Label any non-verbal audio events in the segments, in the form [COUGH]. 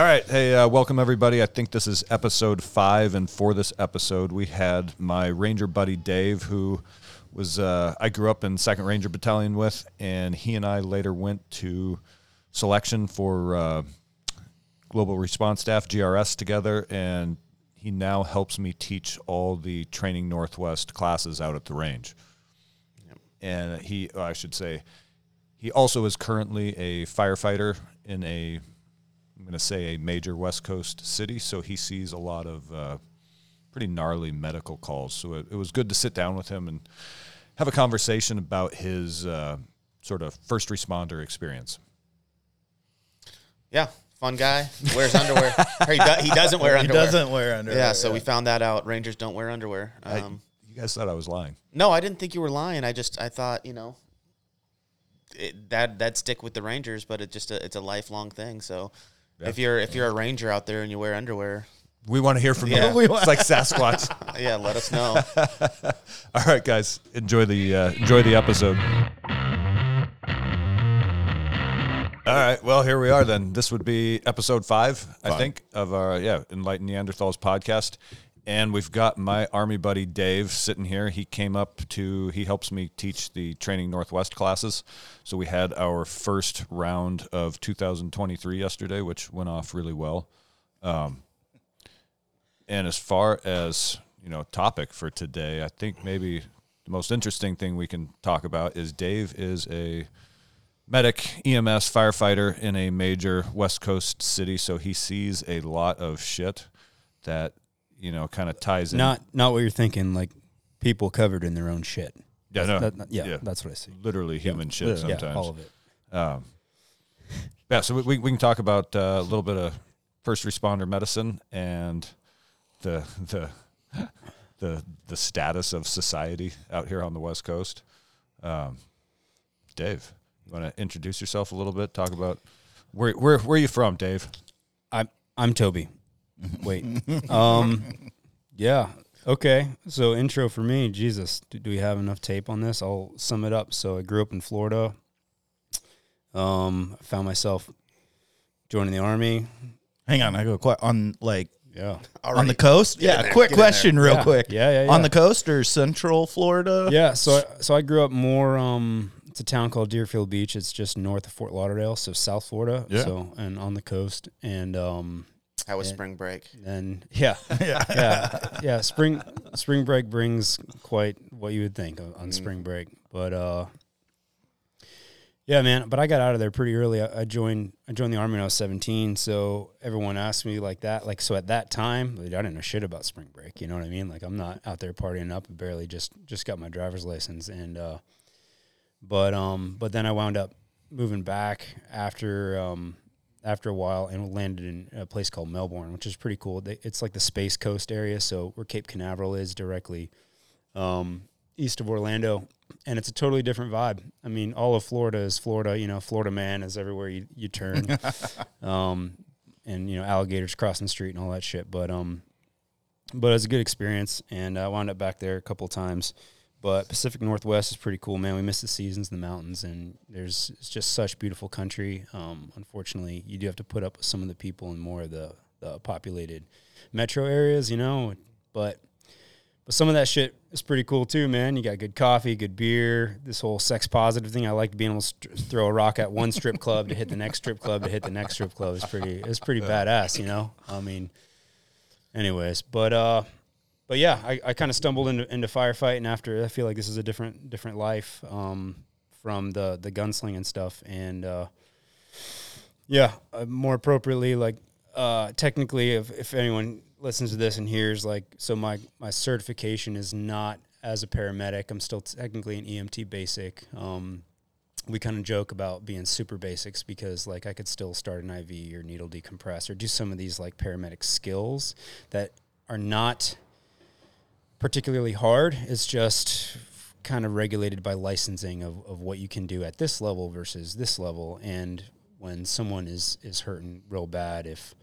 All right. Hey, uh, welcome everybody. I think this is episode five, and for this episode, we had my ranger buddy Dave, who was uh, I grew up in Second Ranger Battalion with, and he and I later went to selection for uh, Global Response Staff (GRS) together, and he now helps me teach all the Training Northwest classes out at the range. And he, I should say, he also is currently a firefighter in a I'm going to say a major West Coast city, so he sees a lot of uh, pretty gnarly medical calls. So it, it, was good to sit down with him and have a conversation about his uh, sort of first responder experience. Yeah, fun guy. Wears underwear. [LAUGHS] he, do, he, doesn't wear underwear. He doesn't wear underwear. Yeah, so yeah. we found that out. Rangers don't wear underwear. Um, I, you guys thought I was lying. No, I didn't think you were lying. I just I thought you know it, that that stick with the Rangers, but it just a, it's a lifelong thing. So yeah. if you're if you're a ranger out there and you wear underwear, we want to hear from [LAUGHS] yeah. you. it's like Sasquatch. [LAUGHS] yeah, let us know. [LAUGHS] All right, guys, enjoy the uh, enjoy the episode. All right, well, here we are then. This would be episode five, five. I think, of our yeah Enlightened Neanderthals podcast. And we've got my army buddy Dave sitting here. He came up to, he helps me teach the Training Northwest classes. So we had our first round of 2023 yesterday, which went off really well. Um, and as far as, you know, topic for today, I think maybe the most interesting thing we can talk about is Dave is a medic, EMS firefighter in a major West Coast city. So he sees a lot of shit that you know, kind of ties in. Not not what you're thinking. Like people covered in their own shit. Yeah, no, that, yeah, yeah, that's what I see. Literally human yeah. shit sometimes. Yeah, all of it. Um, yeah, so we, we can talk about uh, a little bit of first responder medicine and the the the the status of society out here on the West Coast. Um, Dave, you want to introduce yourself a little bit? Talk about where where where are you from, Dave? I'm I'm Toby. Wait. um, yeah. Okay. So intro for me. Jesus, do, do, we have enough tape on this? I'll sum it up. So I grew up in Florida. Um, found myself joining the army. Hang on, I go quite on like yeah on the coast. Yeah. There, quick question, real yeah. quick. Yeah, yeah, yeah. On the coast or Central Florida? Yeah. So I, so I grew up more. Um, it's a town called Deerfield Beach. It's just north of Fort Lauderdale, so South Florida. Yeah. So and on the coast, and um, how was and, spring break? And [LAUGHS] yeah, yeah, [LAUGHS] yeah, yeah. Spring spring break brings quite what you would think on, mm. spring break, but uh, yeah, man. But I got out of there pretty early. I, I, joined I joined the army when I was seventeen. So everyone asked me like that. Like so at that time, I didn't know shit about spring break. You know what I mean? Like I'm not out there partying up. I barely just just got my driver's license and. uh but um, but then I wound up moving back after um, after a while and we landed in a place called Melbourne, which is pretty cool. It's like the Space Coast area, so where Cape Canaveral is directly um, east of Orlando, and it's a totally different vibe. I mean, all of Florida is Florida. You know, Florida man is everywhere you you turn, [LAUGHS] um, and you know alligators crossing the street and all that shit. But um, but it was a good experience, and I wound up back there a couple times. But Pacific Northwest is pretty cool, man. We miss the seasons in the mountains, and there's it's just such beautiful country. Um, unfortunately, you do have to put up with some of the people in more of the, the populated metro areas, you know. But but some of that shit is pretty cool too, man. You got good coffee, good beer. This whole sex positive thing. I like being able to st- throw a rock at one strip club to hit the next strip club to hit the next strip club. It's pretty. It's pretty badass, you know. I mean, anyways, but uh but yeah, I, I kind of stumbled into, into firefighting after I feel like this is a different different life um, from the the gunsling and stuff, and uh, yeah, uh, more appropriately, like uh, technically, if if anyone listens to this and hears like, so my my certification is not as a paramedic. I'm still technically an EMT basic. Um, we kind of joke about being super basics because like I could still start an IV or needle decompress or do some of these like paramedic skills that are not particularly hard. It's just kind of regulated by licensing of, of what you can do at this level versus this level. And when someone is, is hurting real bad, if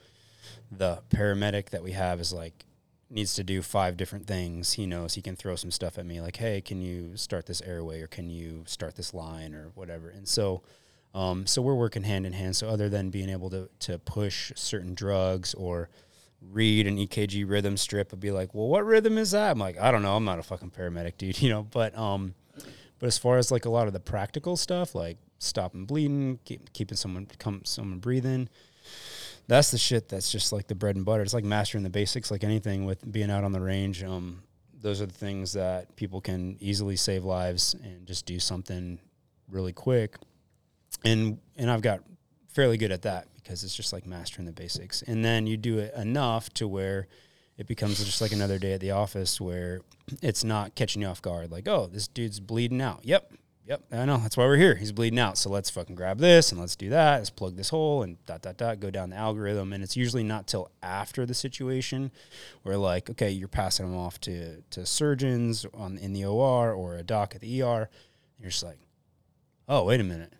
the paramedic that we have is like, needs to do five different things, he knows he can throw some stuff at me like, hey, can you start this airway or can you start this line or whatever. And so Um, so we're working hand in hand. So other than being able to to push certain drugs or read an EKG rhythm strip and be like, well, what rhythm is that? I'm like, I don't know. I'm not a fucking paramedic, [LAUGHS] dude. You know, but um, but as far as like a lot of the practical stuff, like stopping bleeding, keep, keeping someone come someone breathing, that's the shit that's just like the bread and butter. It's like mastering the basics, like anything with being out on the range. Um, those are the things that people can easily save lives and just do something really quick. And and I've got fairly good at that because it's just like mastering the basics. And then you do it enough to where it becomes just like another day at the office where it's not catching you off guard. Like, oh, this dude's bleeding out. Yep, Yep, I know. That's why we're here. He's bleeding out. So let's fucking grab this and let's do that. Let's plug this hole and dot, dot, dot, go down the algorithm. And it's usually not till after the situation where, like, okay, you're passing them off to, to surgeons on in the OR or a doc at the ER. you're just like, oh, wait a minute.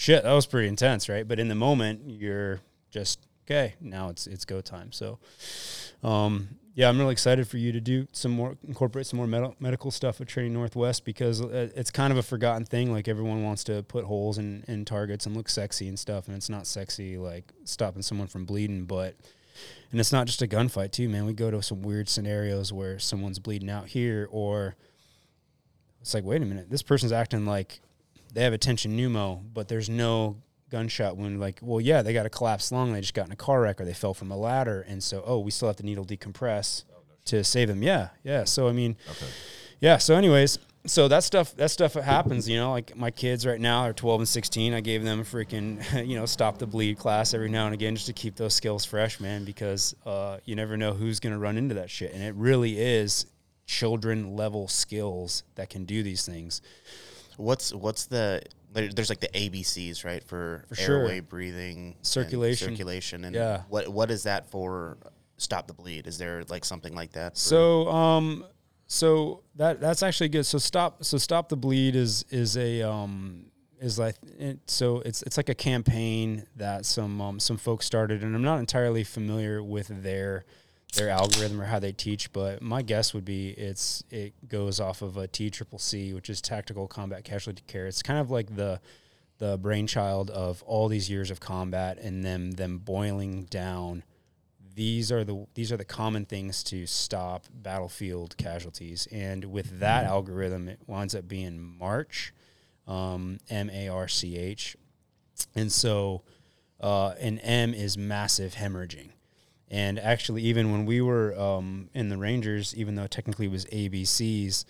Shit, that was pretty intense, right? But in the moment, you're just, okay, now it's, it's go time. So, um, yeah, I'm really excited for you to do some more, incorporate some more med- medical stuff at Training Northwest because uh, it's kind of a forgotten thing. Like everyone wants to put holes in, in targets and look sexy and stuff, and it's not sexy like stopping someone from bleeding. But and it's not just a gunfight too, man. We go to some weird scenarios where someone's bleeding out here, or it's like, wait a minute, this person's acting like they have a tension pneumo, but there's no gunshot wound, like, well, yeah, they got a collapsed lung. They just got in a car wreck or they fell from a ladder. And so, oh, we still have to needle decompress to save them. Yeah. Yeah. So, I mean, okay. yeah. So, anyways, so that stuff, that stuff happens, you know, like my kids right now are 12 and 16. I gave them a freaking, [LAUGHS] you know, stop the bleed class every now and again just to keep those skills fresh, man, because uh, you never know who's going to run into that shit. And it really is children level skills that can do these things. What's, what's the, there's like the ABCs, right, for, for airway, sure. breathing, circulation, and circulation, and yeah. what what is that for? Stop the bleed. Is there like something like that? So, um, so that that's actually good. So stop. So stop the bleed is is a um is like it, so it's it's like a campaign that some um, some folks started, and I'm not entirely familiar with their their algorithm or how they teach, but my guess would be it's it goes off of a T triple C, which is Tactical Combat Casualty Care. It's kind of like the the brainchild of all these years of combat and them them boiling down. These are the these are the common things to stop battlefield casualties, and with that mm-hmm. algorithm, it winds up being March, um, M A R C H, and so uh, an M is massive hemorrhaging and actually, even when we were um, in the Rangers, even though technically it was ABCs,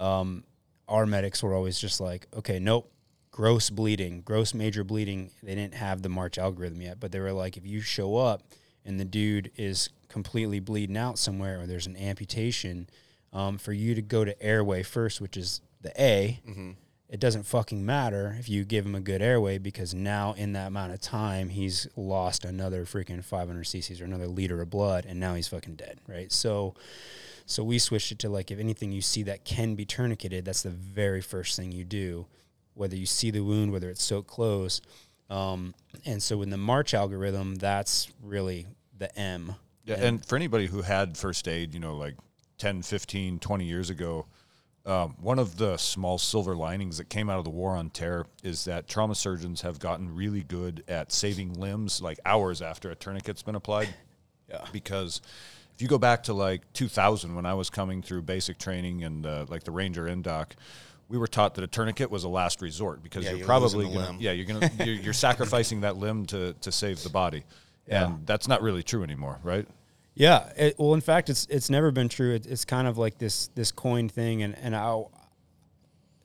um, our medics were always just like, okay, nope, gross bleeding, gross major bleeding. They didn't have the March algorithm yet, but they were like, if you show up and the dude is completely bleeding out somewhere or there's an amputation, um, for you to go to airway first, which is the A. Mm-hmm it doesn't fucking matter if you give him a good airway because now in that amount of time he's lost another freaking 500 cc's or another liter of blood and now he's fucking dead right? So so we switched it to like if anything you see that can be tourniqueted that's the very first thing you do whether you see the wound whether it's so close. Um, and so in the march algorithm that's really the m. Yeah and, and for anybody who had first aid you know like 10 15 20 years ago um, one of the small silver linings that came out of the war on terror is that trauma surgeons have gotten really good at saving limbs like hours after a tourniquet's been applied. [LAUGHS] Yeah. Because if you go back to like 2000 when I was coming through basic training and uh, like the Ranger Indoc, we were taught that a tourniquet was a last resort because yeah, you're, you're, probably gonna, yeah you're gonna you're, you're [LAUGHS] sacrificing that limb to to save the body, yeah. and that's not really true anymore, right? Yeah, it, well, in fact, it's it's never been true. It, it's kind of like this this coin thing, and and I,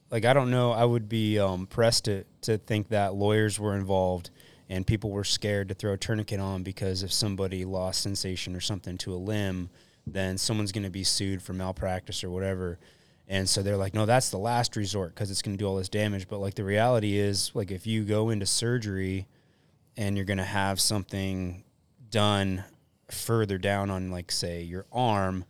like I don't know, I would be um, pressed to to think that lawyers were involved and people were scared to throw a tourniquet on because if somebody lost sensation or something to a limb, then someone's going to be sued for malpractice or whatever. And so they're like, no, that's the last resort because it's going to do all this damage. But like the reality is, like if you go into surgery and you're going to have something done further down on like say your arm,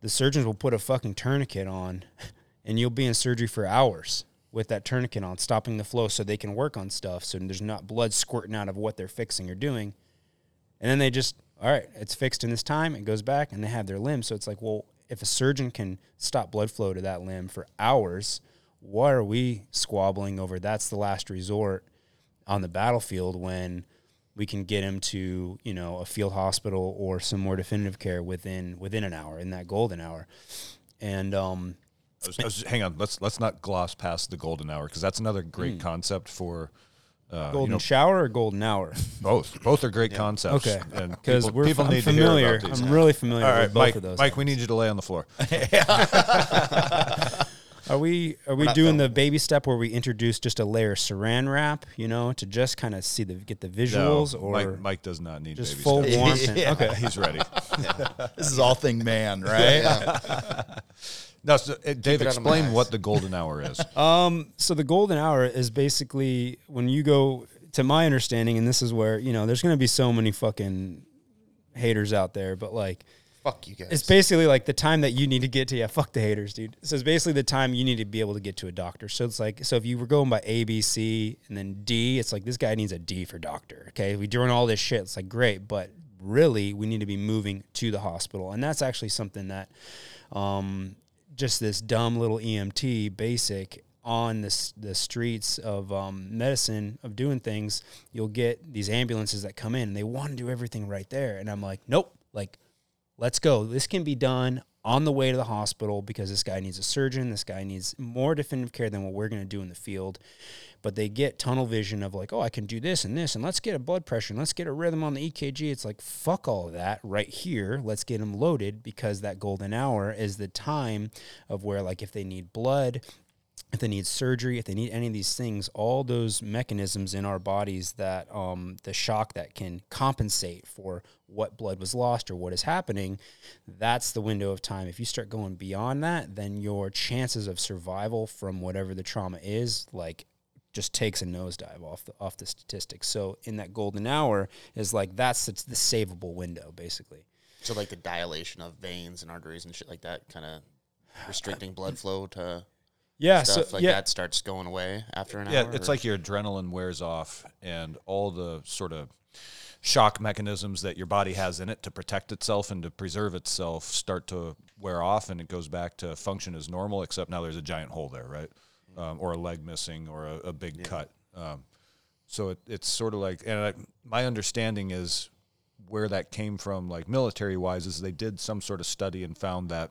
the surgeons will put a fucking tourniquet on [LAUGHS] and you'll be in surgery for hours with that tourniquet on, stopping the flow so they can work on stuff so there's not blood squirting out of what they're fixing or doing. And then they just, all right, it's fixed in this time, it goes back and they have their limb. So it's like, well, if a surgeon can stop blood flow to that limb for hours, why are we squabbling over that's the last resort? on the battlefield when we can get him to you know a field hospital or some more definitive care within within an hour in that golden hour and um I was, I was- hang on, let's let's not gloss past the golden hour because that's another great Hmm. concept for uh, golden you know, shower or golden hour both. Both are great concepts. okay because [LAUGHS] people, we're people I'm need familiar to hear about these. i'm really familiar All right, with both Mike. of those Mike, we need you to lay on the floor. [LAUGHS] [LAUGHS] Are we are we doing the baby step where we introduce just a layer of saran wrap, you know, to just kind of see the get the visuals, No, or Mike, Mike does not need just baby full steps. warmth? and- [LAUGHS] Yeah. Okay, He's ready. [LAUGHS] This is all thing man, right? No, so, uh, Dave, it out of my explain what the golden hour is. [LAUGHS] Um, so the golden hour is basically when you go to my understanding, and this is where you know there's going to be so many fucking haters out there, but like Fuck you guys. it's basically like the time that you need to get to. Yeah, fuck the haters, dude. So it's basically the time you need to be able to get to a doctor. So it's like so if you were going by A, B, C, and then D, it's like this guy needs a D for doctor. Okay, we doing all this shit. It's like great, but really we need to be moving to the hospital, and that's actually something that, um, just this dumb little EMT basic on the, the streets of um, medicine of doing things you'll get these ambulances that come in and they want to do everything right there and i'm like nope like let's go. This can be done on the way to the hospital because this guy needs a surgeon. This guy needs more definitive care than what we're going to do in the field. But they get tunnel vision of like, oh, I can do this and this, and let's get a blood pressure and let's get a rhythm on the EKG. It's like, fuck all of that right here. Let's get them loaded because that golden hour is the time of where, like, if they need blood, if they need surgery, if they need any of these things, all those mechanisms in our bodies that um, the shock that can compensate for what blood was lost or what is happening, that's the window of time. If you start going beyond that, then your chances of survival from whatever the trauma is, like, just takes a nosedive off the off the statistics. So in that golden hour is like that's the, the savable window, basically. so like the dilation of veins and arteries and shit like that, kind of restricting blood flow to Yeah. stuff so like yeah, that starts going away after an Yeah, hour. Yeah, it's or- like your adrenaline wears off and all the sort of shock mechanisms that your body has in it to protect itself and to preserve itself start to wear off and it goes back to function as normal, except now there's a giant hole there, right? Um, or a leg missing or a, a big cut. Um, so it, it's sort of like, and I, my understanding is where that came from, like military wise, is they did some sort of study and found that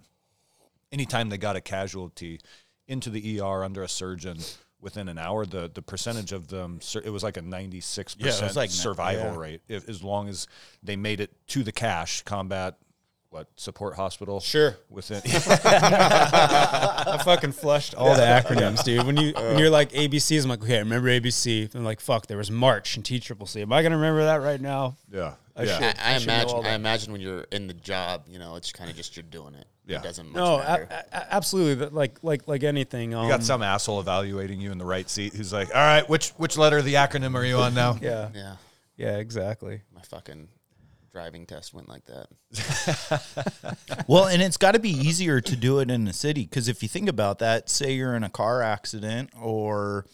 anytime they got a casualty into the ER under a surgeon within an hour, the the percentage of them it was like a ninety six Yeah, it was percent survival yeah. rate if, as long as they made it to the CASH combat. What support hospital? Sure. Within [LAUGHS] I fucking flushed all the acronyms, dude. When you when you're like ABCs, I'm like, okay, I remember ABC. I'm like, fuck, there was March and T Triple C. Am I gonna remember that right now? yeah I yeah. should. I, I I should know imagine. I that. imagine when you're in the job, you know, it's kind of just you're doing it. Yeah. It doesn't much No, matter. a- a- absolutely. But Like like like anything. Um, You got some asshole evaluating you in the right seat who's like, "All right, which which letter of the acronym are you on now?" Yeah, yeah, yeah, exactly. my fucking driving test went like that. [LAUGHS] Well, and it's got to be easier to do it in the city because if you think about that, say you're in a car accident or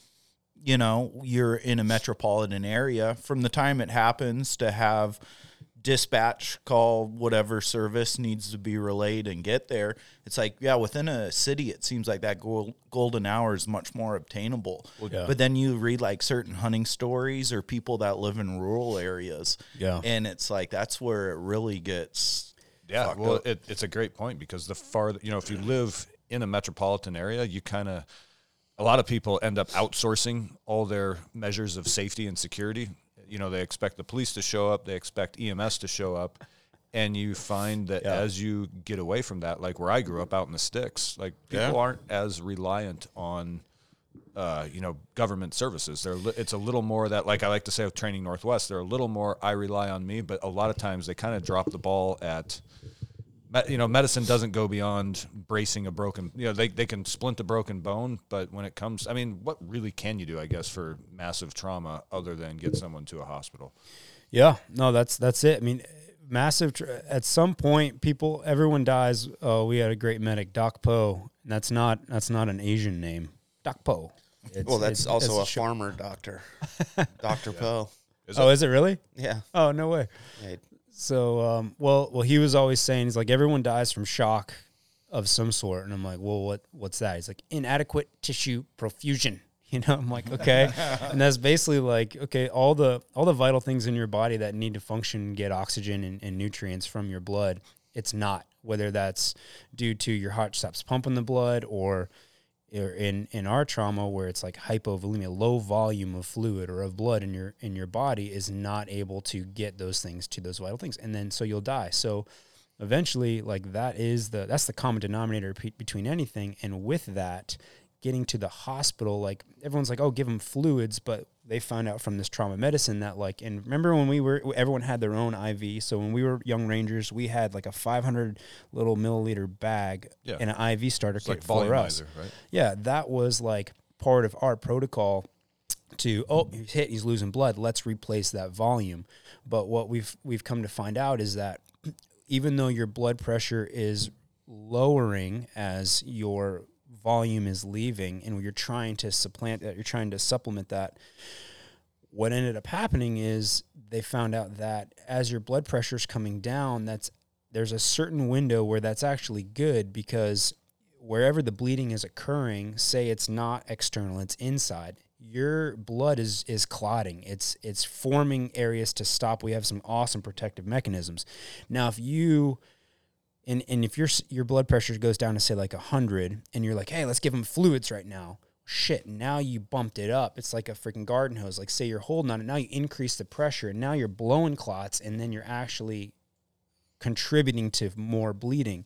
you know you're in a metropolitan area, from the time it happens to have dispatch call whatever service needs to be relayed and get there it's like yeah within a city it seems like that gol- golden hour is much more obtainable yeah. but then you read like certain hunting stories or people that live in rural areas Yeah. and it's like that's where it really gets Yeah, well, it, it's a great point because the farther you know, if you live in a metropolitan area, you kind of a lot of people end up outsourcing all their measures of safety and security. You know, they expect the police to show up, they expect EMS to show up, and you find that as you get away from that, like where I grew up out in the sticks, like people Yeah. aren't as reliant on uh, you know, government services. They're li- it's a little more that, like I like to say with Training Northwest, they're a little more I rely on me, but a lot of times they kind of drop the ball at, you know, medicine doesn't go beyond bracing a broken. You know, they they can splint a broken bone, but when it comes, I mean, what really can you do? I guess for massive trauma other than get someone to a hospital. Yeah, no, that's that's it. I mean, massive. Tr- at some point, people, everyone dies. Oh, we had a great medic, Doc Poe. That's not that's not an Asian name, Doc Poe. It's- well, that's it's- also it's a sh- farmer doctor, [LAUGHS] Doctor Poe. Oh, is it really? Yeah. Oh, no way. Yeah, So, um, well, well, he was always saying he's like everyone dies from shock of some sort, and I'm like, well, what what's that? He's like inadequate tissue perfusion. [LAUGHS] You know, I'm like, okay, and that's basically like, okay, all the all the vital things in your body that need to function, get oxygen and, and nutrients from your blood. It's not whether that's due to your heart stops pumping the blood or or in in our trauma where it's like hypovolemia low volume of fluid or of blood in your in your body is not able to get those things to those vital things and then so you'll die. So eventually like that is the that's the common denominator pe- between anything and with that getting to the hospital like everyone's like oh give them fluids but they found out from this trauma medicine that like and remember when we were everyone had their own iv so when we were young rangers we had like a 500 little milliliter bag Yeah. and an iv starter It's kit like for us right? yeah that was like part of our protocol to oh he's hit he's losing blood let's replace that volume but what we've we've come to find out is that even though your blood pressure is lowering as your volume is leaving and you're trying to supplant that you're trying to supplement that what ended up happening is they found out that as your blood pressure is coming down that's there's a certain window where that's actually good because wherever the bleeding is occurring say it's not external it's inside your blood is is clotting. It's it's forming areas to stop. We have some awesome protective mechanisms. Now if you and and if your your blood pressure goes down to say like 100 and you're like hey let's give them fluids right now. Shit now you bumped it up. It's like a freaking garden hose. Like say you're holding on it now you increase the pressure and now you're blowing clots and then you're actually contributing to more bleeding.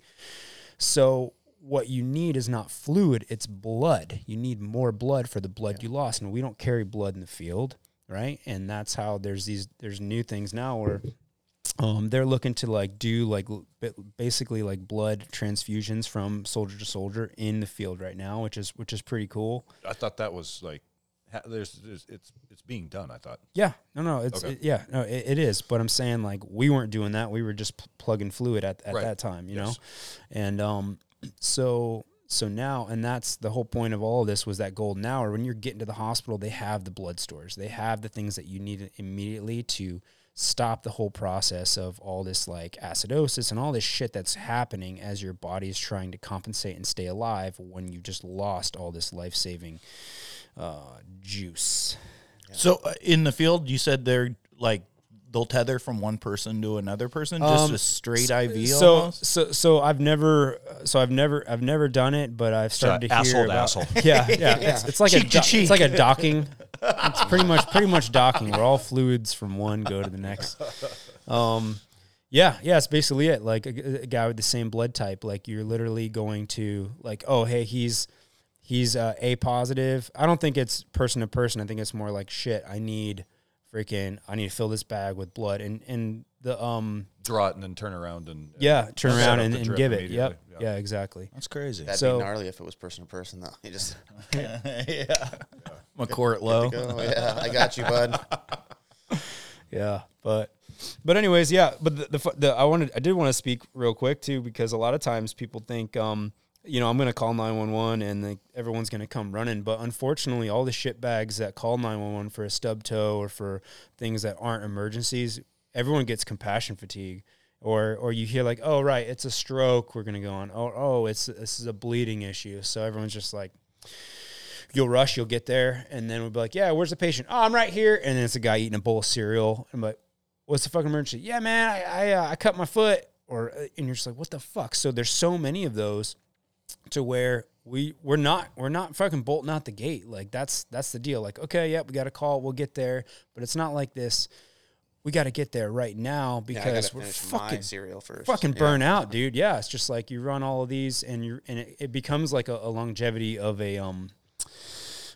So what you need is not fluid it's blood. You need more blood for the blood you lost. And we don't carry blood in the field right? And that's how there's these there's new things now where um, they're looking to like do like basically like blood transfusions from soldier to soldier in the field right now, which is which is pretty cool. I thought that was like there's, there's it's it's being done. I thought. Yeah, no, no, it's Okay. it- yeah, no, it, it is. But I'm saying like we weren't doing that. We were just pl- plugging fluid at, at Right. that time, you Yes. know, and um, [CLEARS THROAT] so so now, and that's the whole point of all of this was that golden hour. When you're getting to the hospital, they have the blood stores. They have the things that you need immediately to stop the whole process of all this like acidosis and all this shit that's happening as your body is trying to compensate and stay alive when you just lost all this life saving uh, juice. So uh, in the field, you said they're like they'll tether from one person to another person, just Um, a straight IV. so almost? so so I've never so I've never I've never done it, but I've started to asshole hear to about asshole. [LAUGHS] yeah [LAUGHS] yeah it's, it's like a Cheek to do- cheek. it's like a docking. It's pretty much pretty much docking where all fluids from one go to the next. Um, yeah, yeah, it's basically it. Like a, a guy with the same blood type, like you're literally going to like, oh hey, he's he's uh, a positive. I don't think it's person to person. I think it's more like shit. I need freaking I need to fill this bag with blood and and the um Draw it and then turn around and yeah, turn set around and, and give it. Yep. immediately. Yeah. exactly. That's crazy. That'd So- be gnarly if it was person to person, though. [LAUGHS] You just yeah. McCourt low. go, yeah, I got you, bud. [LAUGHS] Yeah, but but anyways, yeah. But the, the, the I wanted I did want to speak real quick too because a lot of times people think um you know I'm gonna call nine one one and like everyone's gonna come running, but unfortunately all the shit bags that call nine one one for a stub toe or for things that aren't emergencies, everyone gets compassion fatigue. Or, or you hear like, oh right, it's a stroke. We're gonna go on. Oh, oh, it's this is a bleeding issue. So everyone's just like, you'll rush, you'll get there, and then we'll be like, yeah, where's the patient? Oh, I'm right here. And then it's a guy eating a bowl of cereal. I'm like, what's the fucking emergency? Yeah, man, I I, uh, I cut my foot. Or uh, and you're just like, what the fuck? So there's so many of those to where we we're not we're not fucking bolting out the gate. Like that's that's the deal. Like okay, yep, we got a call, we'll get there. But it's not like this. We got to get there right now because gotta we're fucking cereal first. fucking Yeah. burn out, dude. Yeah, it's just like you run all of these, and you and it, it becomes like a, a longevity of a um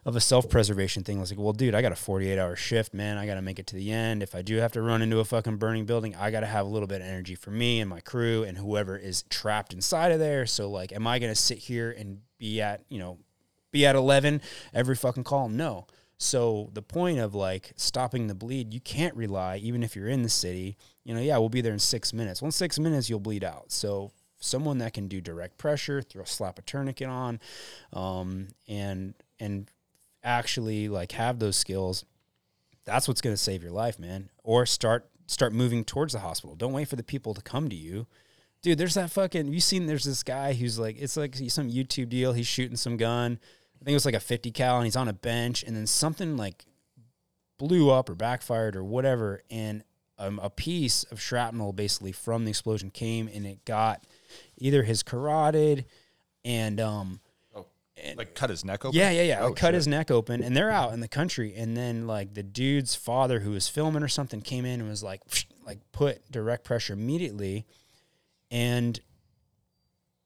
of a self preservation thing. It's like, well, dude, I got a forty eight hour shift, man. I got to make it to the end. If I do have to run into a fucking burning building, I got to have a little bit of energy for me and my crew and whoever is trapped inside of there. So, like, am I gonna sit here and be at you know be at eleven every fucking call? No. So the point of like stopping the bleed, you can't rely, even if you're in the city, you know, yeah, we'll be there in six minutes. Well, in six minutes, you'll bleed out. So someone that can do direct pressure, throw slap a tourniquet on, um, and and actually like have those skills, that's what's to save your life, man. Or start start moving towards the hospital. Don't wait for the people to come to you. Dude, there's that fucking you seen there's this guy who's like it's like some YouTube deal, he's shooting some gun I think it was like a 50 cal, and he's on a bench, and then something like blew up or backfired or whatever, and um, a piece of shrapnel basically from the explosion came and it got either his carotid and um Like cut his neck open. yeah yeah yeah Oh, cut shit. his neck open and they're out in the country and then like the dude's father who was filming or something came in and was like like put direct pressure immediately and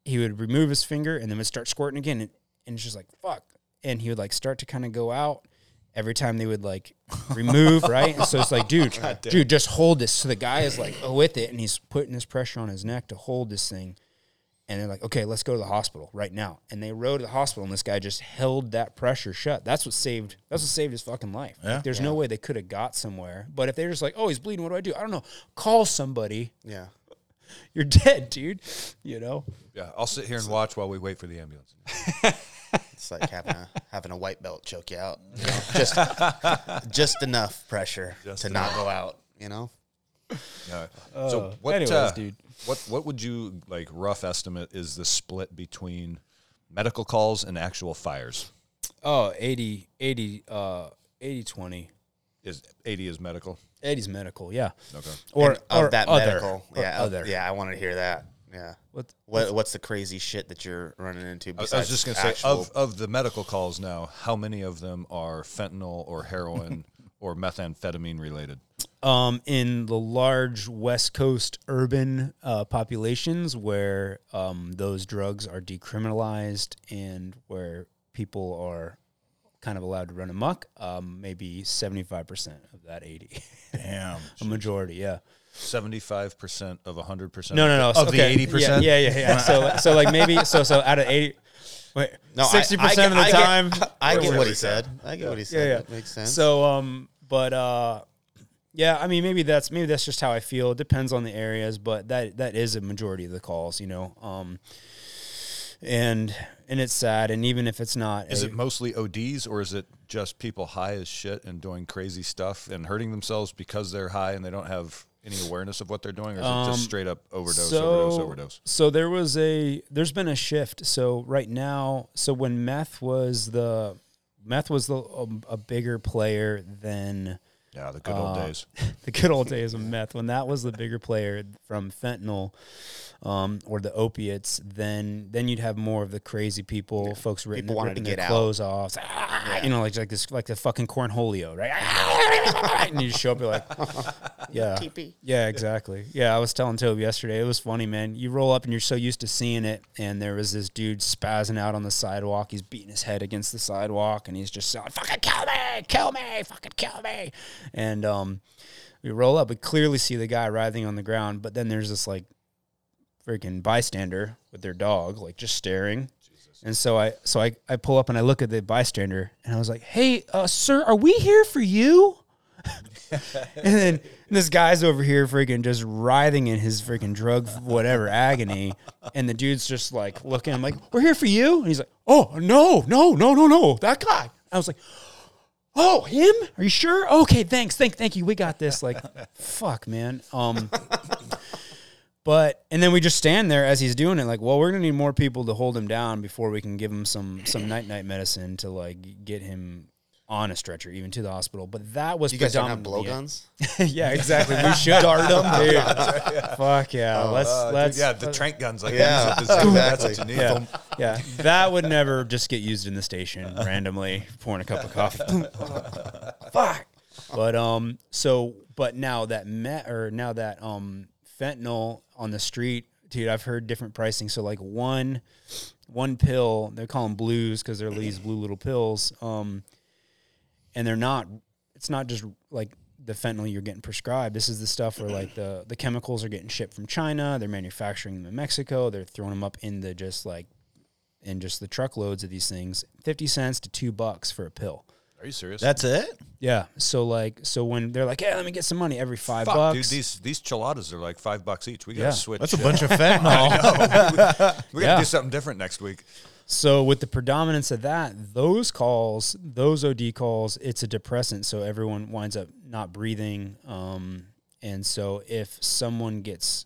he would remove his finger and then would start squirting again and, and it's just like fuck. And he would like start to kind of go out every time they would like remove right? And so it's like dude [LAUGHS] dude just hold this. So the guy is like with it and he's putting this pressure on his neck to hold this thing. And they're like okay let's go to the hospital right now. And they rode to the hospital and this guy just held that pressure shut. That's what saved that's what saved his fucking life. Yeah. like, there's no way they could have got somewhere. But if they're just like oh he's bleeding what do i do? I don't know. Call somebody. Yeah. [LAUGHS] you're dead dude. You know? Yeah, I'll sit here and watch while we wait for the ambulance. [LAUGHS] It's like having a having a white belt choke you out. You know? Just just enough pressure Just to not go out. You know. Yeah. so what? anyways, uh, dude. What what would you like? Rough estimate is the split between medical calls and actual fires. oh 80 80 uh 80 20 Is eighty is medical? 80's medical yeah Okay. or And of or that other, medical. or Yeah. other Yeah. I want to hear that. Yeah. What- What What's the crazy shit that you're running into? I was- Besides I was just gonna say of of the medical calls now, how many of them are fentanyl or heroin [LAUGHS] or methamphetamine related? um, in the large West Coast urban uh, populations where um, those drugs are decriminalized and where people are kind of allowed to run amok, um, maybe 75% of that 80. Damn. [LAUGHS] a majority, yeah. Seventy five percent of hundred percent. No, no, no. Of the eighty yeah, percent. Yeah, yeah, yeah. So, so like maybe, so, so out of 80, wait, No, 60% of the I get- time. I get what he he said. I get what he yeah, said. yeah. That makes sense. So, um, but uh, yeah, I mean, maybe that's maybe that's just how I feel. It depends on the areas, but that that is a majority of the calls, you know. Um, and and it's sad, and even if it's not, Is a- it mostly ODs or is it just people high as shit and doing crazy stuff and hurting themselves because they're high and they don't have any awareness of what they're doing, or is it Um, just straight up overdose, so, overdose, overdose? So there was a there's been a shift. So right now, so when meth was the meth was the um, a bigger player than Yeah, the good old uh, days. [LAUGHS] the good old days of meth when that was the bigger player from fentanyl um, or the opiates then then you'd have more of the crazy people folks ripping, People wanted ripping to their get out. clothes off Ah, you know like like this like the fucking cornholio right [LAUGHS] and you show up you're like [LAUGHS] yeah. TP. yeah exactly. Yeah I was telling Toby yesterday it was funny man. You roll up and you're so used to seeing it and there was this dude spazzing out on the sidewalk. He's beating his head against the sidewalk and he's just saying fucking kill me! Kill me! Fucking kill me! And um we roll up we clearly see the guy writhing on the ground but then there's this like freaking bystander with their dog like just staring. And so I so I, I pull up and I look at the bystander and I was like, "Hey, uh, sir, are we here for you?" [LAUGHS] and then this guy's over here freaking just writhing in his freaking drug whatever agony, and the dude's just like looking. I'm like, "We're here for you," and he's like, "Oh no, no, no, no, no, that guy." I was like, "Oh, him? Are you sure? Okay, thanks, thank, thank you. We got this." Like, fuck, man. Um. But and then we just stand there as he's doing it, like, well, we're gonna need more people to hold him down before we can give him some some night night medicine to like get him on a stretcher, even to the hospital. But that was you guys don't have blowguns? [LAUGHS] yeah, exactly. We should [LAUGHS] dart them, [LAUGHS] dude. Fuck yeah, let's Uh, let's yeah, the trank guns like Yeah, that. That's exactly. what you need. yeah, yeah. That would never just get used in the station randomly pouring a cup of coffee. Fuck. But um, so but now that met or now that um fentanyl on the street, dude, I've heard different pricing. So like one one pill, they call them blues because they're these blue little pills. Um, and they're not. It's not just like the fentanyl you're getting prescribed. This is the stuff where like the the chemicals are getting shipped from China. They're manufacturing them in Mexico. They're throwing them up in the just like in just the truckloads of these things. Fifty cents to two bucks for a pill. Are you serious? That's it? Yeah. So like so when they're like, hey, let me get some money every five Fuck, bucks. dude. These these chiladas are like five bucks each. We gotta Yeah. switch. That's a bunch of [LAUGHS] fentanyl. [LAUGHS] We gotta Yeah. do something different next week. So with the predominance of that, those calls, those OD calls, it's a depressant, so everyone winds up not breathing. Um, and so if someone gets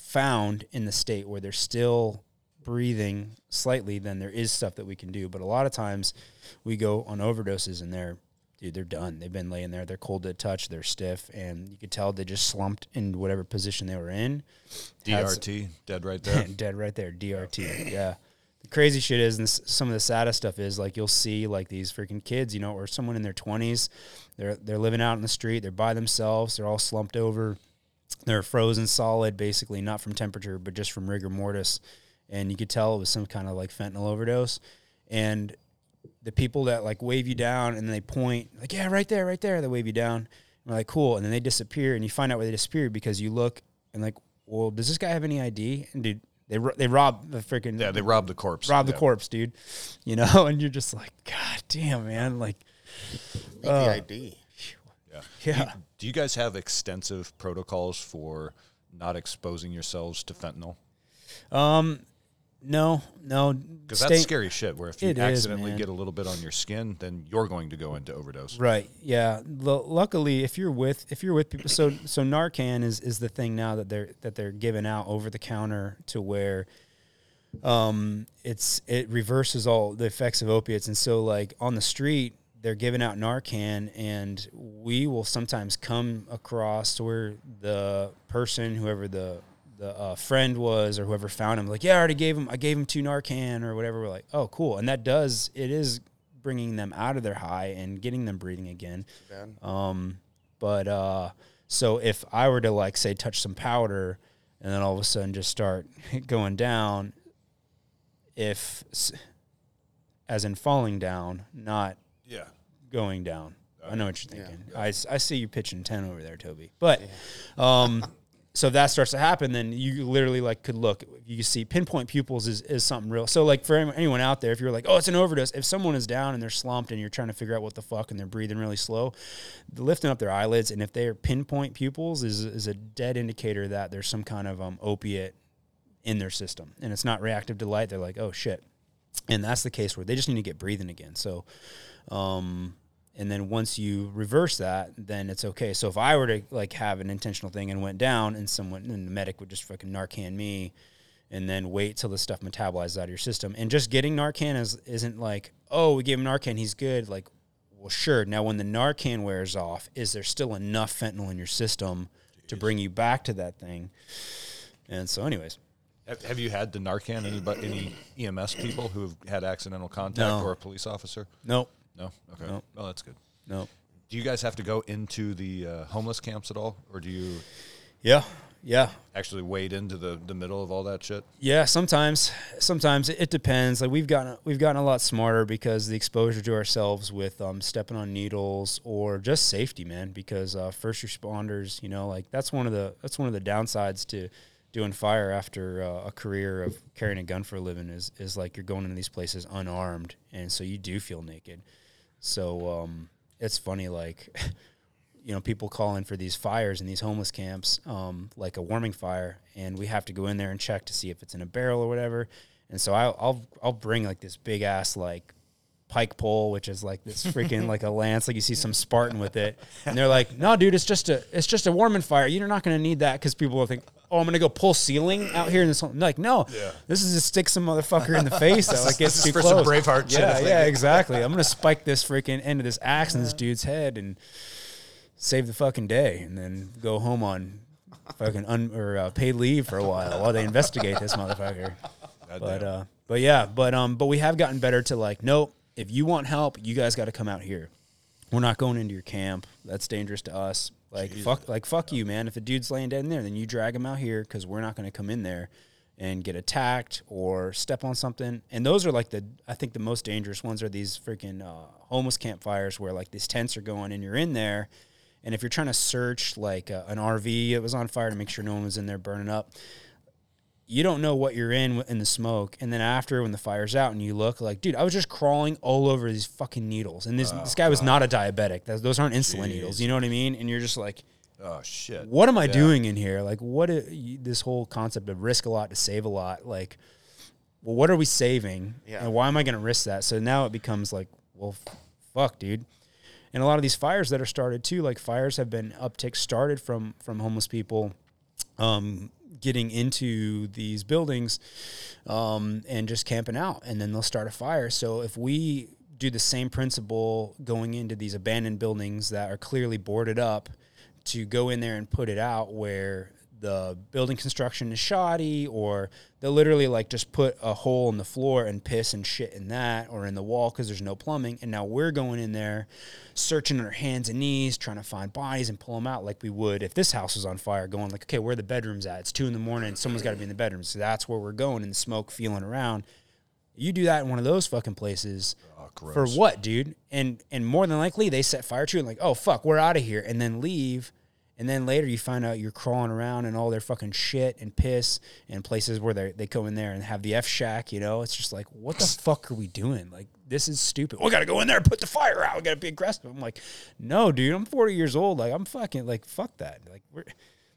found in the state where they're still breathing slightly, then there is stuff that we can do. But a lot of times we go on overdoses and they're dude, they're done. They've been laying there. They're cold to touch. They're stiff, and you could tell they just slumped in whatever position they were in. DRT, dead right [LAUGHS] there. dead right there. DRT. Yeah. The crazy shit is, and some of the saddest stuff is, like you'll see like these freaking kids, you know, or someone in their twenties. They're they're living out in the street. They're by themselves. They're all slumped over. They're frozen solid, basically, not from temperature, but just from rigor mortis. And you could tell it was some kind of like fentanyl overdose. And the people that like wave you down and they point like yeah right there right there they wave you down and we're like cool and then they disappear and you find out where they disappeared because you look and like well does this guy have any id and dude they ro- they rob the freaking Yeah, they robbed the corpse. rob the corpse dude you know [LAUGHS] and you're just like god damn man like Need the ID. Yeah. yeah Do you guys have extensive protocols for not exposing yourselves to fentanyl? um no no Because that's scary shit. Where if you It is, accidentally man. get a little bit on your skin, then you're going to go into overdose. Right. Yeah. L- luckily, if you're with if you're with people, so so Narcan is is the thing now that they're that they're giving out over the counter to where, um, it's it reverses all the effects of opiates, and so like on the street they're giving out Narcan, and we will sometimes come across where the person, whoever the the uh, friend was or whoever found him, like, yeah, I already gave him, I gave him two Narcan or whatever. We're like, oh, cool, and that does it is bringing them out of their high and getting them breathing again. Um, but uh, so if I were to like say touch some powder and then all of a sudden just start [LAUGHS] going down, if as in falling down, not Yeah. going down. I know what you're Yeah. thinking. I see you pitching 10 over there, Toby. But um, so if that starts to happen, then you literally like could look, you see pinpoint pupils is, is something real. So like for anyone out there, if you're like, oh, it's an overdose, if someone is down and they're slumped and you're trying to figure out what the fuck and they're breathing really slow, lifting up their eyelids and if they're pinpoint pupils is, is a dead indicator that there's some kind of um, opiate in their system and it's not reactive to light. They're like, oh shit. And that's the case where they just need to get breathing again. So, um, and then once you reverse that, then it's okay. So if I were to like have an intentional thing and went down, and someone and the medic would just fucking Narcan me, and then wait till the stuff metabolizes out of your system, and just getting Narcan is isn't like oh we gave him Narcan he's good like well sure now when the Narcan wears off is there still enough fentanyl in your system to bring you back to that thing, and so anyways Have, you had the Narcan? Anybody, any EMS people who have had accidental contact No. or a police officer? nope No. Okay. No. Well, that's good. nope Do you guys have to go into the uh, homeless camps at all, or do you yeah yeah actually wade into the, the middle of all that shit? Yeah, sometimes. Sometimes it, it depends. Like we've gotten we've gotten a lot smarter because the exposure to ourselves with um, stepping on needles or just safety, man. Because uh, first responders, you know, like that's one of the that's one of the downsides to doing fire after uh, a career of carrying a gun for a living is is like you're going into these places unarmed, and so you do feel naked. So um, it's funny, like. [LAUGHS] you know, people call in for these fires in these homeless camps, um, like a warming fire, and we have to go in there and check to see if it's in a barrel or whatever. And so I'll I'll, I'll bring like this big ass like pike pole, which is like this freaking like a [LAUGHS] lance, like you see some Spartan with it, and they're like, "No, dude, it's just a it's just a warming fire. You're not going to need that because people will think." Oh, I'm gonna go pull ceiling out here in this. I'm like, no, this is to stick some motherfucker in the face that like gets [LAUGHS] This is too for close. some Braveheart Yeah, if they yeah, exactly. I'm gonna spike this freaking end of this axe in this dude's head and save the fucking day, and then go home on fucking un, or uh, paid leave for a while while they investigate this motherfucker. But Goddamn. uh, but yeah, but um, but we have gotten better to like, nope. If you want help, you guys got to come out here. We're not going into your camp. That's dangerous to us. Like fuck, like fuck you, man. If a dude's laying dead in there, then you drag him out here because we're not going to come in there and get attacked or step on something. And those are like the I think the most dangerous ones are these freaking uh, homeless campfires where like these tents are going and you're in there. And if you're trying to search like uh, an RV, it was on fire to make sure no one was in there burning up you don't know what you're in in the smoke, and then after when the fire's out and you look like, dude, I was just crawling all over these fucking needles, and this this guy was not a diabetic. Those, those aren't insulin needles. You know what I mean? And you're just like, Oh shit! what am I Yeah. doing in here? Like, what i- this whole concept of risk a lot to save a lot? Like, well, what are we saving? Yeah. And why am I going to risk that? So now it becomes like, well, f- fuck, dude. And a lot of these fires that are started too, like fires have been uptick started from from homeless people, um, getting into these buildings um, and just camping out, and then they'll start a fire. So if we do the same principle going into these abandoned buildings that are clearly boarded up to go in there and put it out where the building construction is shoddy or they'll literally like just put a hole in the floor and piss and shit in that or in the wall because there's no plumbing. And now we're going in there searching on our hands and knees trying to find bodies and pull them out like we would if this house was on fire going like okay where are the bedrooms at? It's two in the morning. Someone's got to be in the bedroom so that's where we're going in the smoke feeling around. You do that in one of those fucking places ah, for what dude? And and more than likely they set fire to it and like oh fuck we're out of here and then leave and then later you find out you're crawling around in all their fucking shit and piss and places where they they go in there and have the F shack, you know. It's just like, what the fuck are we doing? Like, this is stupid. We gotta go in there and put the fire out. We gotta be aggressive. I'm like, no, dude, I'm 40 years old. Like, I'm fucking like, fuck that. Like, we're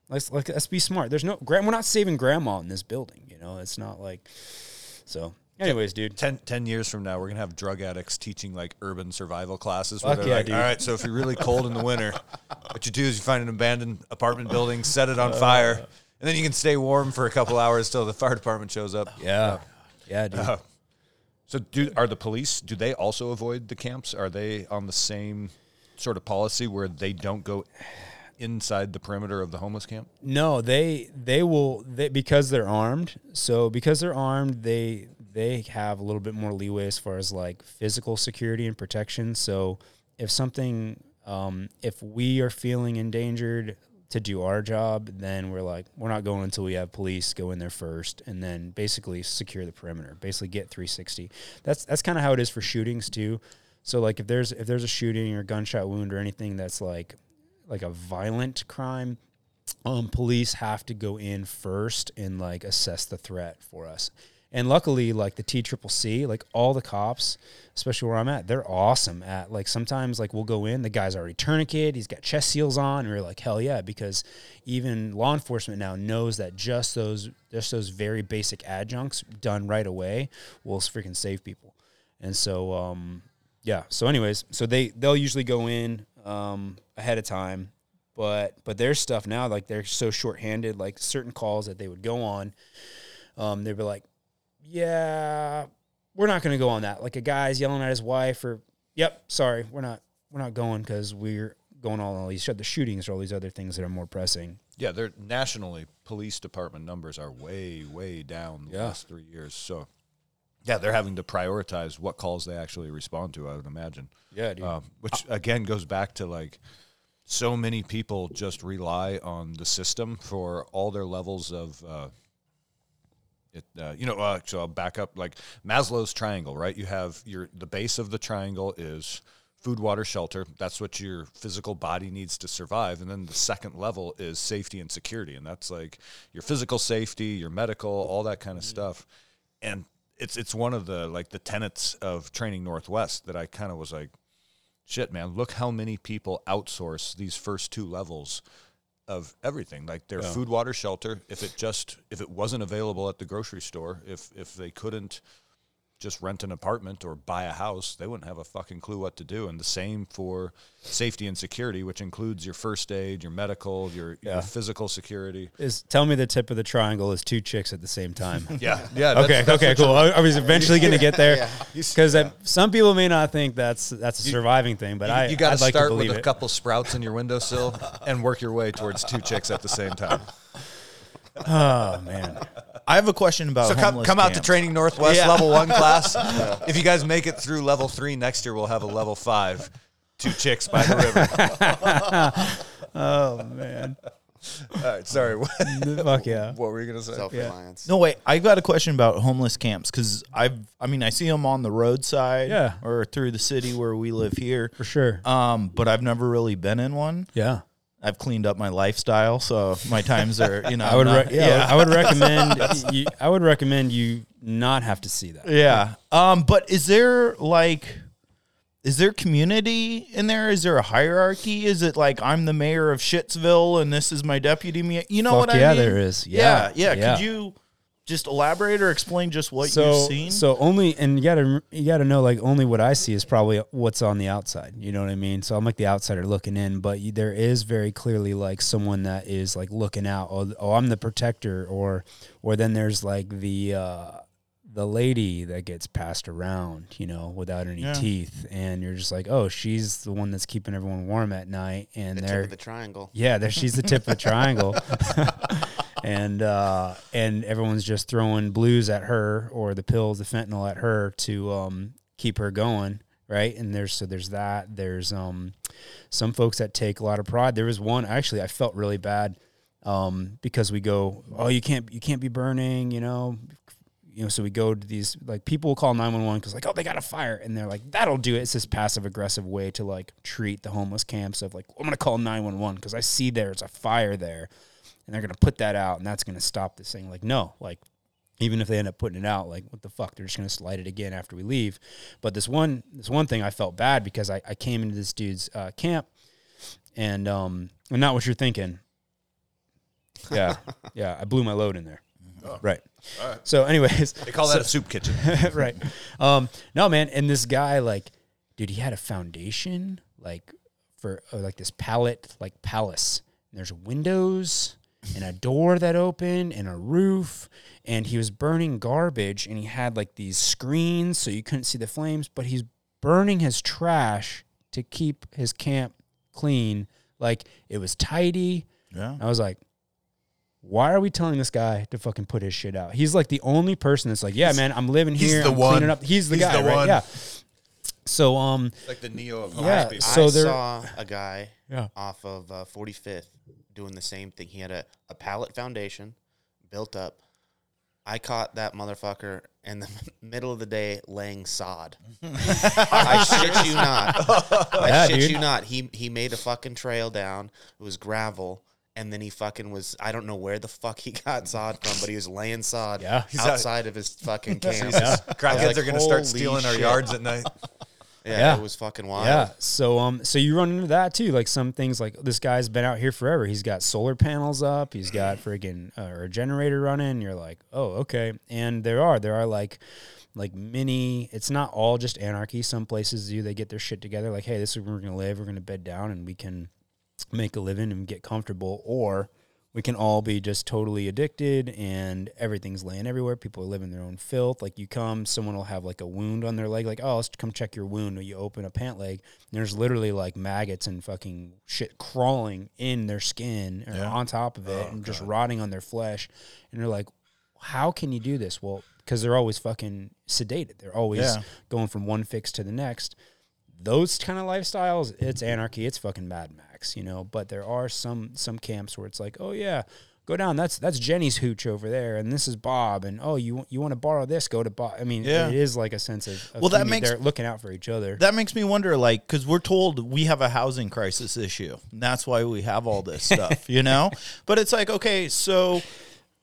let's like let's be smart. There's no grand we're not saving grandma in this building, you know. It's not like so Anyways, dude. Ten, 10 years from now, we're gonna have drug addicts teaching like urban survival classes. Where Fuck they're yeah, like, dude. all right, so if you're really cold in the winter, what you do is you find an abandoned apartment building, set it on fire, and then you can stay warm for a couple hours till the fire department shows up. Yeah. Yeah, dude. Uh, so, do are the police? Do they also avoid the camps? Are they on the same sort of policy where they don't go inside the perimeter of the homeless camp? No, they they will they, because they're armed. So because they're armed, they they have a little bit more leeway as far as like physical security and protection. So if something um, if we are feeling endangered to do our job, then we're like we're not going until we have police go in there first, and then basically secure the perimeter. Basically get 360. That's that's kind of how it is for shootings too. So like if there's if there's a shooting or gunshot wound or anything that's like like a violent crime, um, police have to go in first and like assess the threat for us. And luckily, like the T Triple C, like all the cops, especially where I'm at, they're awesome at like sometimes like we'll go in, the guy's already tourniquet, he's got chest seals on, and we're like, hell yeah, because even law enforcement now knows that just those just those very basic adjuncts done right away will freaking save people. And so um yeah, so anyways, so they they'll usually go in um ahead of time but but their stuff now like they're so short-handed like certain calls that they would go on um they'd be like yeah we're not going to go on that like a guy's yelling at his wife or yep sorry we're not we're not going because we're going on all these the shootings or all these other things that are more pressing Yeah, they're nationally police department numbers are way way down the Yeah. last three years. So, yeah, they're having to prioritize what calls they actually respond to. I would imagine. yeah dude um, which again goes back to like so many people just rely on the system for all their levels of uh, it, uh, you know uh, so I'll back up like Maslow's triangle right? You have your the base of the triangle is food water shelter. That's what your physical body needs to survive. And then the second level is safety and security. And that's like your physical safety your medical all that kind of stuff. And it's it's one of the like the tenets of training northwest that i kind of was like shit man look how many people outsource these first two levels of everything. Like their food water shelter if it just if it wasn't available at the grocery store if if they couldn't just rent an apartment or buy a house they wouldn't have a fucking clue what to do. And the same for safety and security which includes your first aid your medical your, Yeah. your physical security. Is tell me the tip of the triangle is two chicks at the same time. [LAUGHS] Yeah. Yeah okay that's- that's okay cool. I, I was eventually going to get there? [LAUGHS] Yeah. because some people may not think that's that's a surviving thing but You, I you got to like to start with a couple sprouts in your windowsill and work your way towards two chicks at the same time. [LAUGHS] oh man I have a question about So come, come out to. Training Northwest Yeah. level one class. [LAUGHS] If you guys make it through level three next year, we'll have a level five. Two chicks by the river. [LAUGHS] oh man All right, sorry. What, [LAUGHS] fuck yeah what were you gonna say? Self reliance. No, wait. I got a question about homeless camps because I've, I mean, I see them on the roadside, Yeah. or through the city where we live here. for sure Um, but I've never really been in one. yeah I've cleaned up my lifestyle, so my times are, you know, [LAUGHS] I would not- re- yeah, I would recommend [LAUGHS] you, I would recommend you not have to see that. yeah. Um, but is there like, is there community in there? Is there a hierarchy? Is it like I'm the mayor of Shitsville and this is my deputy mayor? You know Fuck what I yeah, mean? there is. Yeah, Yeah, yeah. yeah. Could you just elaborate or explain just what so, you've seen? So only, and you gotta you gotta know like only what I see is probably what's on the outside. You know what I mean? So I'm like the outsider looking in, but you, there is very clearly like someone that is like looking out. Oh, oh, I'm the protector, or or then there's like the uh, the lady that gets passed around, you know, without any Yeah. teeth, and you're just like, oh, she's the one that's keeping everyone warm at night, and The they're of the triangle. yeah, there she's the tip of the triangle. [LAUGHS] [LAUGHS] and uh and everyone's just throwing blues at her or the pills, the fentanyl at her to um keep her going, right? And there's so there's that. There's um some folks that take a lot of pride. There was one actually I felt really bad um because we go, "Oh, you can't you can't be burning, you know, you know, so we go to these like people will call 911 because like, oh, they got a fire, and they're like, that'll do it. It's this passive aggressive way to like treat the homeless camps of like, I'm gonna call 911 because I see there's a fire there, and they're gonna put that out, and that's gonna stop this thing. Like, no, like even if they end up putting it out, like what the fuck? They're just gonna slide it again after we leave. But this one, this one thing, I felt bad because I, I came into this dude's uh, camp, and um, and not what you're thinking. Yeah, [LAUGHS] yeah, I blew my load in there. Right. So, anyways, They call that a soup kitchen. [LAUGHS] right. Um, no, man. And this guy, like, dude, he had a foundation, like, for uh, like this pallet, like palace. And there's windows and a door that opened and a roof. And he was burning garbage and he had like these screens so you couldn't see the flames, but he's burning his trash to keep his camp clean. Like, it was tidy. yeah. I was like, why are we telling this guy to fucking put his shit out? He's like the only person that's like, yeah, man, I'm living he's here. the I'm one. cleaning up. He's the He's guy, the right? one. Yeah. So, um, like the Neo of Yeah, homeless so I there- saw a guy Yeah. off of uh, 45th doing the same thing. He had a, a pallet foundation built up. I caught that motherfucker in the [LAUGHS] middle of the day laying sod. [LAUGHS] I shit you not. I Yeah, shit dude. you not. He he made a fucking trail down. It was gravel. And then he fucking was, I don't know where the fuck he [LAUGHS] got sod from, but he was laying sod Yeah. He's out- outside of his fucking camp. Jesus. Crackheads like, are going to start holy stealing our yards at night. Yeah, Yeah. it was fucking wild. yeah. So, um, so you run into that too. Like some things, like this guy's been out here forever. He's got solar panels up. He's got [CLEARS THROAT] friggin' uh, or a generator running. You're like, oh, okay. And there are, there are like, like mini. It's not all just anarchy. Some places do. They get their shit together. Like, hey, this is where we're gonna live. We're gonna bed down, and we can make a living and get comfortable. Or we can all be just totally addicted and everything's laying everywhere. People are living their own filth. Like you come, someone will have like a wound on their leg, like, oh, let's come check your wound. Or you open a pant leg, and there's literally like maggots and fucking shit crawling in their skin or Yeah. on top of it oh, and just rotting on their flesh. And they're like, how can you do this? Well, because they're always fucking sedated. They're always Yeah. going from one fix to the next those kind of lifestyles, it's anarchy. It's fucking Mad Max, you know. But there are some some camps where it's like, oh yeah, go down. That's that's Jenny's hooch over there, and this is Bob. And oh, you you want to borrow this? Go to Bob. I mean, Yeah. it is like a sense of, of Well, that makes- they're looking out for each other. That makes me wonder, like, because we're told we have a housing crisis issue. And that's why we have all this [LAUGHS] stuff, you know? But it's like, okay, so,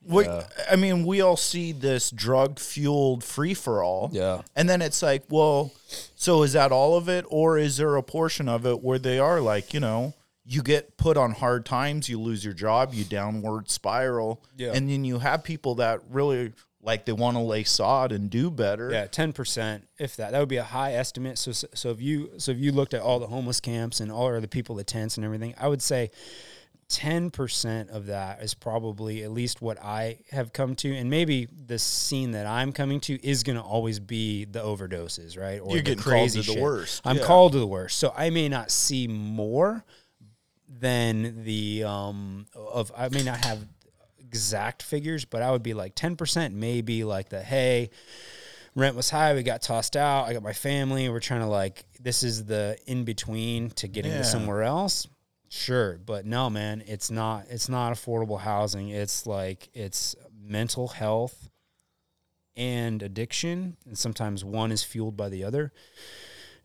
we, I mean, we all see this drug fueled free for all. Yeah. And then it's like, well, so is that all of it? Or is there a portion of it where they are like, you know, you get put on hard times, you lose your job, you downward spiral. Yeah. And then you have people that really like they want to lay sod and do better. Yeah, ten percent, if that. That would be a high estimate. So, so if you so if you looked at all the homeless camps and all of the people, the tents and everything, I would say ten percent of that is probably at least what I have come to, and maybe the scene that I'm coming to is going to always be the overdoses, right? Or You're the getting called crazy to the worst, I'm yeah. called to the worst, so I may not see more than the um of I may not have exact figures, but I would be like 10% maybe like the hey, rent was high, we got tossed out, I got my family, we're trying to like this is the in between to getting Yeah. to somewhere else. Sure, but no man, it's not it's not affordable housing. It's like it's mental health and addiction, and sometimes one is fueled by the other.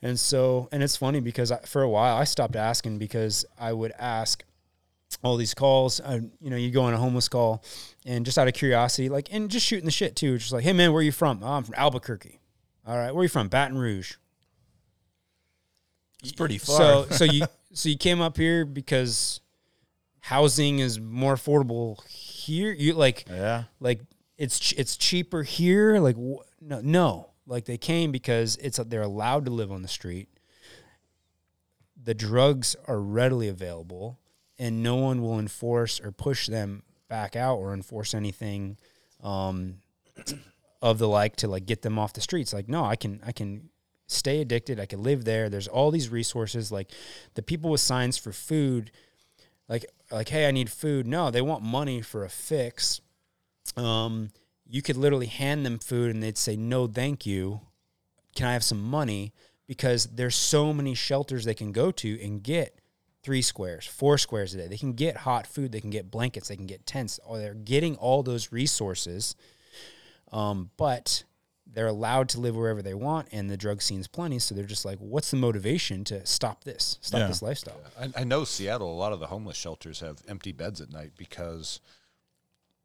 And so, and it's funny because I, for a while I stopped asking because I would ask all these calls. Uh, you know, you go on a homeless call, and just out of curiosity, like, and just shooting the shit too. Just like, hey man, where are you from? Oh, I'm from Albuquerque. All right, where are you from? Baton Rouge. It's pretty far. So, [LAUGHS] so you, so you came up here because housing is more affordable here. You like, yeah. like it's it's cheaper here. Like wh- no, no, like they came because it's they're allowed to live on the street. The drugs are readily available, and no one will enforce or push them back out or enforce anything um, of the like to like get them off the streets. Like no, I can I can stay addicted. I can live there. There's all these resources. Like the people with signs for food, like like hey, I need food. No, they want money for a fix um, you could literally hand them food and they'd say, no, thank you. Can I have some money? Because there's so many shelters they can go to and get three squares, four squares a day. They can get hot food, they can get blankets, they can get tents. Or they're getting all those resources, um, but they're allowed to live wherever they want, and the drug scene's plenty. So they're just like, what's the motivation to stop this, stop Yeah. this lifestyle? I, I know Seattle. A lot of the homeless shelters have empty beds at night because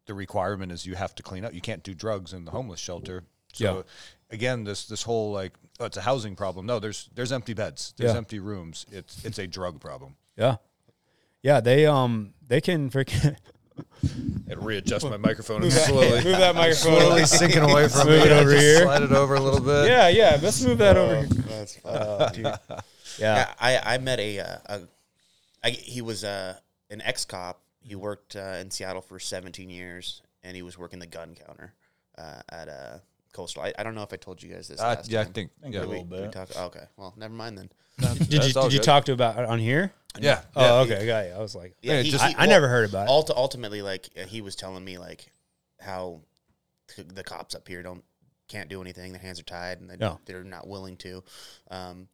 the requirement is you have to clean up. You can't do drugs in the homeless shelter. So Yeah. again, this this whole like oh, it's a housing problem. No, there's there's empty beds. There's Yeah. empty rooms. It's it's a drug problem. Yeah, yeah. They um they can freaking [LAUGHS] And readjust my microphone slowly. move that microphone. Slowly sinking away from Move me. it over just here. Slide it over a little bit. Yeah, yeah. Let's move that over. here. That's fun. Yeah. Yeah, I, I met a, uh, a I, he was uh, an ex cop. He worked uh, in Seattle for 17 years, and he was working the gun counter uh, at uh, Coastal. I, I don't know if I told you guys this. Uh, last yeah, I time. think. think Yeah, a Did we, little did we talk? oh, okay, well, never mind then. [LAUGHS] Did you That's all did you talk to about on here? Yeah. Oh, okay, I got you. I was like, Yeah, Yeah, he, just- he- I, I never heard about it. Ultimately, like uh, he was telling me, like how the cops up here don't can't do anything. Their hands are tied, and they, No. they're not willing to. Um,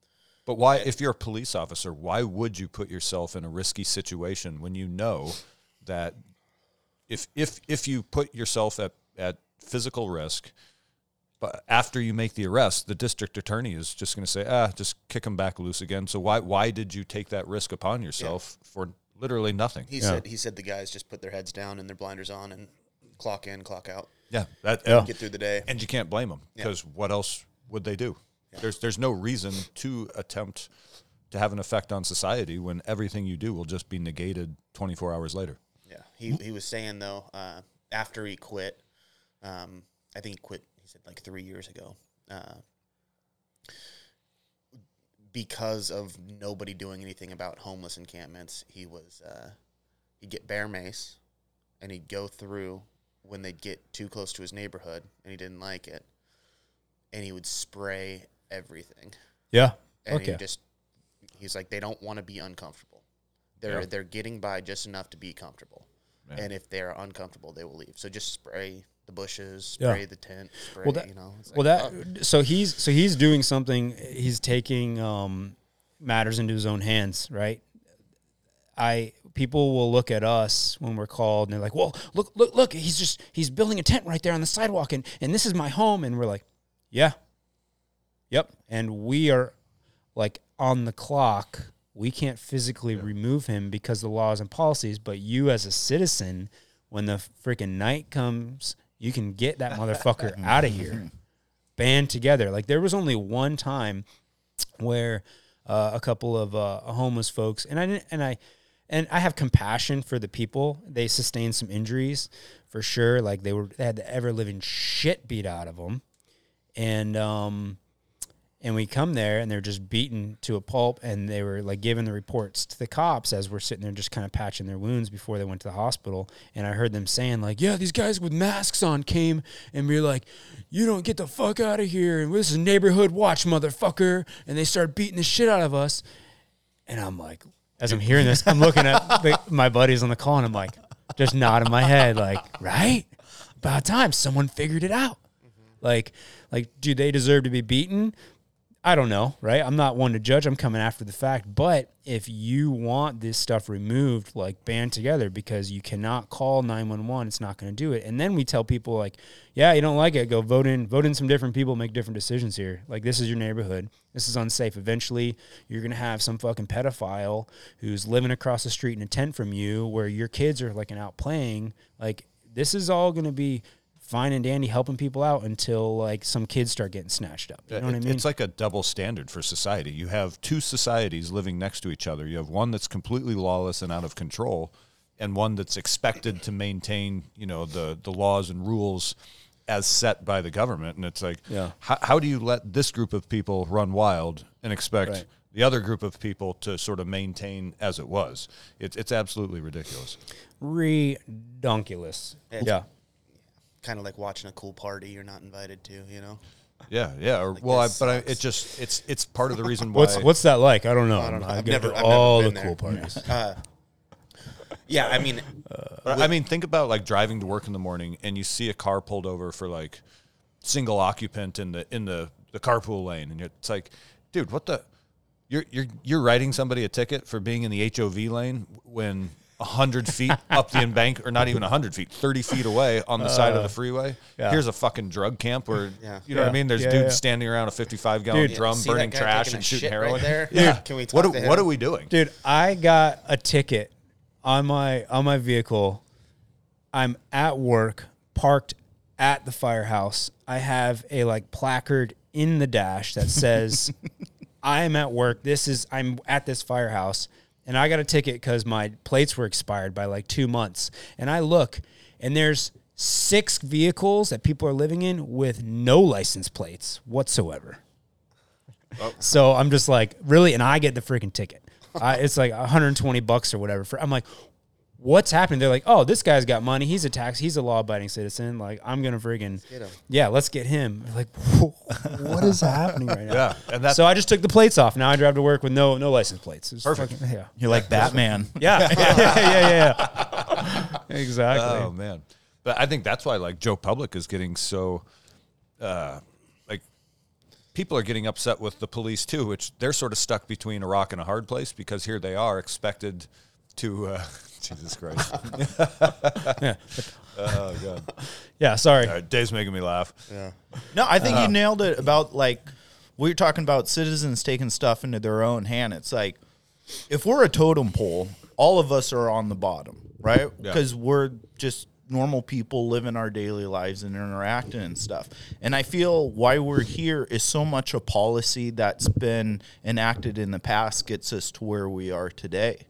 But why, if you're a police officer, why would you put yourself in a risky situation when you know that if if if you put yourself at at physical risk, but after you make the arrest, the district attorney is just going to say, ah, just kick him back loose again. So why why did you take that risk upon yourself for literally nothing? he Yeah. said he said the guys just put their heads down and their blinders on and clock in, clock out, Yeah, that Yeah. get through the day. and you can't blame them Yeah. because what else would they do? There's there's no reason to attempt to have an effect on society when everything you do will just be negated 24 hours later. He he was saying though uh, after he quit, um, I think he quit. He said like three years ago, uh, because of nobody doing anything about homeless encampments. He was uh, he'd get bear mace, and he'd go through when they'd get too close to his neighborhood, and he didn't like it, and he would spray everything, yeah. and Okay. he just he's like they don't want to be uncomfortable. They're Yeah. they're getting by just enough to be comfortable. Yeah. And if they're uncomfortable, they will leave. So just spray the bushes, Yeah. spray the tent, spray, Well, that- you know. it's Well, that oh, so he's so he's doing something. He's taking um, matters into his own hands, right? I people will look at us when we're called and they're like, "Well, look, look, look! He's just he's building a tent right there on the sidewalk, and and this is my home." And we're like, "Yeah, yep." And we are like on the clock. We can't physically remove him because of the laws and policies. But you, as a citizen, when the freaking night comes, you can get that motherfucker [LAUGHS] out of here. Band together. Like there was only one time where uh, a couple of uh, homeless folks, and I didn't, and I, and I have compassion for the people. They sustained some injuries for sure. Like they were, they had the ever living shit beat out of them, and um, and we come there and they're just beaten to a pulp, and they were like giving the reports to the cops as we're sitting there just kind of patching their wounds before they went to the hospital. And I heard them saying like, "Yeah, these guys with masks on came and we were like, you don't get the fuck out of here, and this is neighborhood watch, motherfucker." And they started beating the shit out of us, and I'm like, as I'm hearing this, I'm looking at [LAUGHS] the, my buddies on the call, and I'm like, just nodding my head, like, right, about time someone figured it out. Mm-hmm. Like, like, do they deserve to be beaten? I don't know, right? I'm not one to judge. I'm coming after the fact. But if you want this stuff removed, like band together because you cannot call 911, it's not going to do it. And then we tell people like, yeah, you don't like it, go vote in, vote in some different people, make different decisions here. Like this is your neighborhood. This is unsafe. Eventually, you're going to have some fucking pedophile who's living across the street in a tent from you where your kids are like an out playing. Like this is all going to be fine and dandy helping people out until like some kids start getting snatched up. You know what I mean? It's like a double standard for society. You have two societies living next to each other. You have one that's completely lawless and out of control, and one that's expected to maintain, you know, the the laws and rules as set by the government. And it's like, Yeah. how, how do you let this group of people run wild and expect Right. the other group of people to sort of maintain as it was? It's it's absolutely ridiculous. Redonkulous. Yeah. Kind of like watching a cool party you're not invited to, you know? Yeah, yeah. Or, well, I, but I, it just it's it's part of the reason [LAUGHS] why. What's what's that like? I don't know. I don't know. I've I've never- to I've never all been the there. cool parties. [LAUGHS] Uh, yeah, I mean, [LAUGHS] But I mean, think about like driving to work in the morning and you see a car pulled over for like single occupant in the in the the carpool lane, and it's like, dude, what the? You're you're you're writing somebody a ticket for being in the HOV lane when hundred feet up the embank, or not even hundred feet, thirty feet away on the side of the uh, freeway. yeah. Here's a fucking drug camp where Yeah. you know what I mean. There's Yeah, dudes yeah. standing around a 55 gallon Dude, drum, burning trash and shooting heroin. right there? Yeah. Can we talk what to are, him? what are we doing? Dude, I got a ticket on my on my vehicle. I'm at work, parked at the firehouse. I have a like placard in the dash that says [LAUGHS] I am at work. This is I'm at this firehouse and I got a ticket because my plates were expired by like two months. And I look and there's six vehicles that people are living in with no license plates whatsoever. Oh. So I'm just like, really? And I get the freaking ticket. I, it's like 120 bucks or whatever. For I'm like, what's happening? They're like, oh, this guy's got money. He's a tax. He's a law abiding citizen. Like, I'm gonna freaking get him. yeah, let's get him. Like, [LAUGHS] what is happening right now? Yeah, and that's So I just took the plates off. Now I drive to work with no no license plates. It's Perfect. fucking- yeah. You're like Batman. [LAUGHS] Yeah. yeah. Yeah. Yeah. Yeah. Exactly. Oh man, but I think that's why like Joe Public is getting so, uh, like, people are getting upset with the police too, which they're sort of stuck between a rock and a hard place because here they are expected to. Uh, Jesus Christ! [LAUGHS] yeah. oh god! yeah. Sorry. All right, Dave's making me laugh. yeah. No, I think you uh-huh. nailed it about like we were talking about citizens taking stuff into their own hand. It's like if we're a totem pole, all of us are on the bottom, right? Yeah. Because we're just normal people living our daily lives and interacting and stuff. And I feel why we're here is so much a policy that's been enacted in the past gets us to where we are today.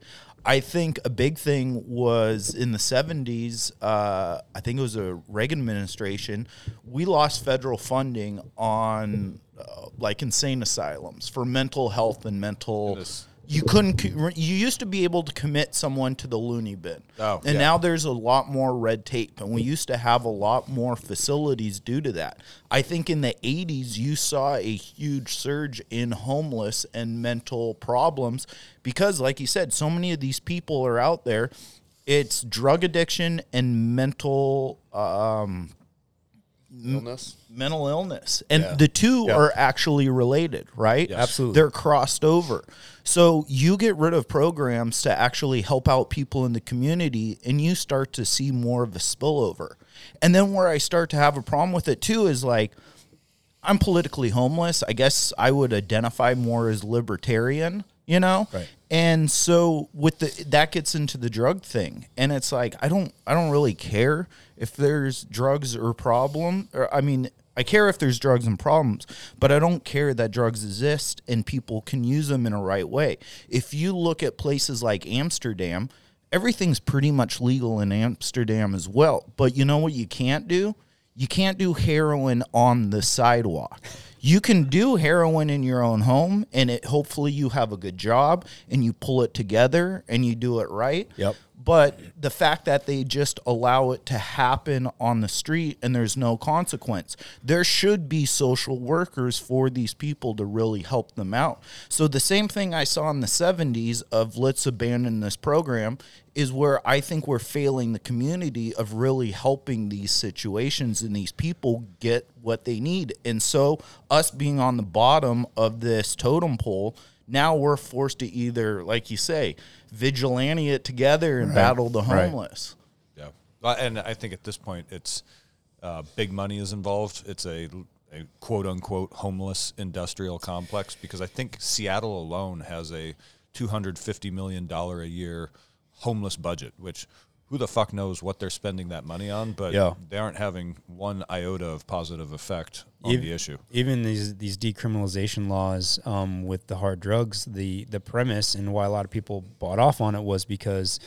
I think a big thing was in the 70s, uh, I think it was a Reagan administration, we lost federal funding on uh, like insane asylums for mental health and mental. Goodness. You couldn't, you used to be able to commit someone to the loony bin. Oh, and yeah. now there's a lot more red tape, and we used to have a lot more facilities due to that. I think in the 80s, you saw a huge surge in homeless and mental problems because, like you said, so many of these people are out there. It's drug addiction and mental um, Illness. mental illness. And the two are actually related right? Absolutely. they're crossed over. So you get rid of programs to actually help out people in the community and you start to see more of a spillover. And then where i start to have a problem with it too is like i'm politically homeless. I guess i would identify more as libertarian you know? Right. and so with the that gets into the drug thing. And it's like i don't i don't really care if there's drugs or problem or i mean i care if there's drugs and problems but i don't care that drugs exist and people can use them in a right way. If you look at places like amsterdam everything's pretty much legal in amsterdam as well. But you know what you can't do? You can't do heroin on the sidewalk. You can do heroin in your own home and it hopefully you have a good job and you pull it together and you do it right. Yep. But the fact that they just allow it to happen on the street and there's no consequence, there should be social workers for these people to really help them out. So the same thing I saw in the 70s of let's abandon this program is where I think we're failing the community of really helping these situations and these people get what they need. And so us being on the bottom of this totem pole now we're forced to either, like you say, vigilante it together and battle the Right. homeless. Yeah, and I think at this point it's uh, big money is involved. It's a, a quote unquote homeless industrial complex because I think Seattle alone has a two hundred fifty million dollar a year homeless budget, which. Who the fuck knows what they're spending that money on? But Yeah. they aren't having one iota of positive effect on Ev- the issue. Even these these decriminalization laws um, with the hard drugs, the the premise and why a lot of people bought off on it was because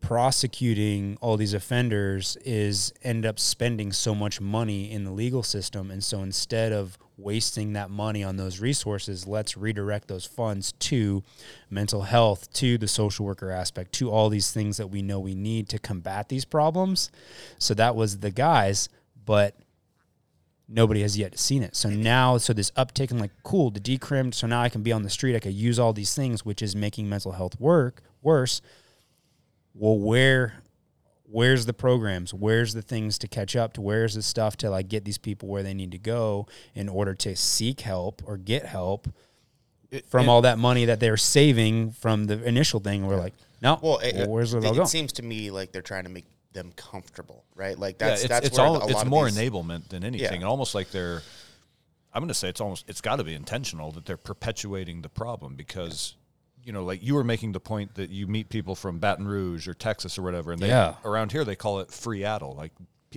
prosecuting all these offenders is end up spending so much money in the legal system and so instead of wasting that money on those resources let's redirect those funds to mental health to the social worker aspect to all these things that we know we need to combat these problems so that was the guys but nobody has yet seen it. So now, so this uptick in like, cool, the decrimmed. So now I can be on the street. I can use all these things, which is making mental health work worse. Well, where, where's the programs? Where's the things to catch up to? Where's the stuff to like get these people where they need to go in order to seek help or get help from all that money that they're saving from the initial thing? We're like, no, Well, well, it, where's it it, all it seems to me like they're trying to make them comfortable, right? Like Yeah, that's it's, that's it's where all a lot it's more these- enablement than anything, Yeah. and almost like they're. I'm going to say it's almost it's got to be intentional that they're perpetuating the problem because, you know, like you were making the point that you meet people from Baton Rouge or Texas or whatever, and they Yeah. around here they call it free Freattle. Like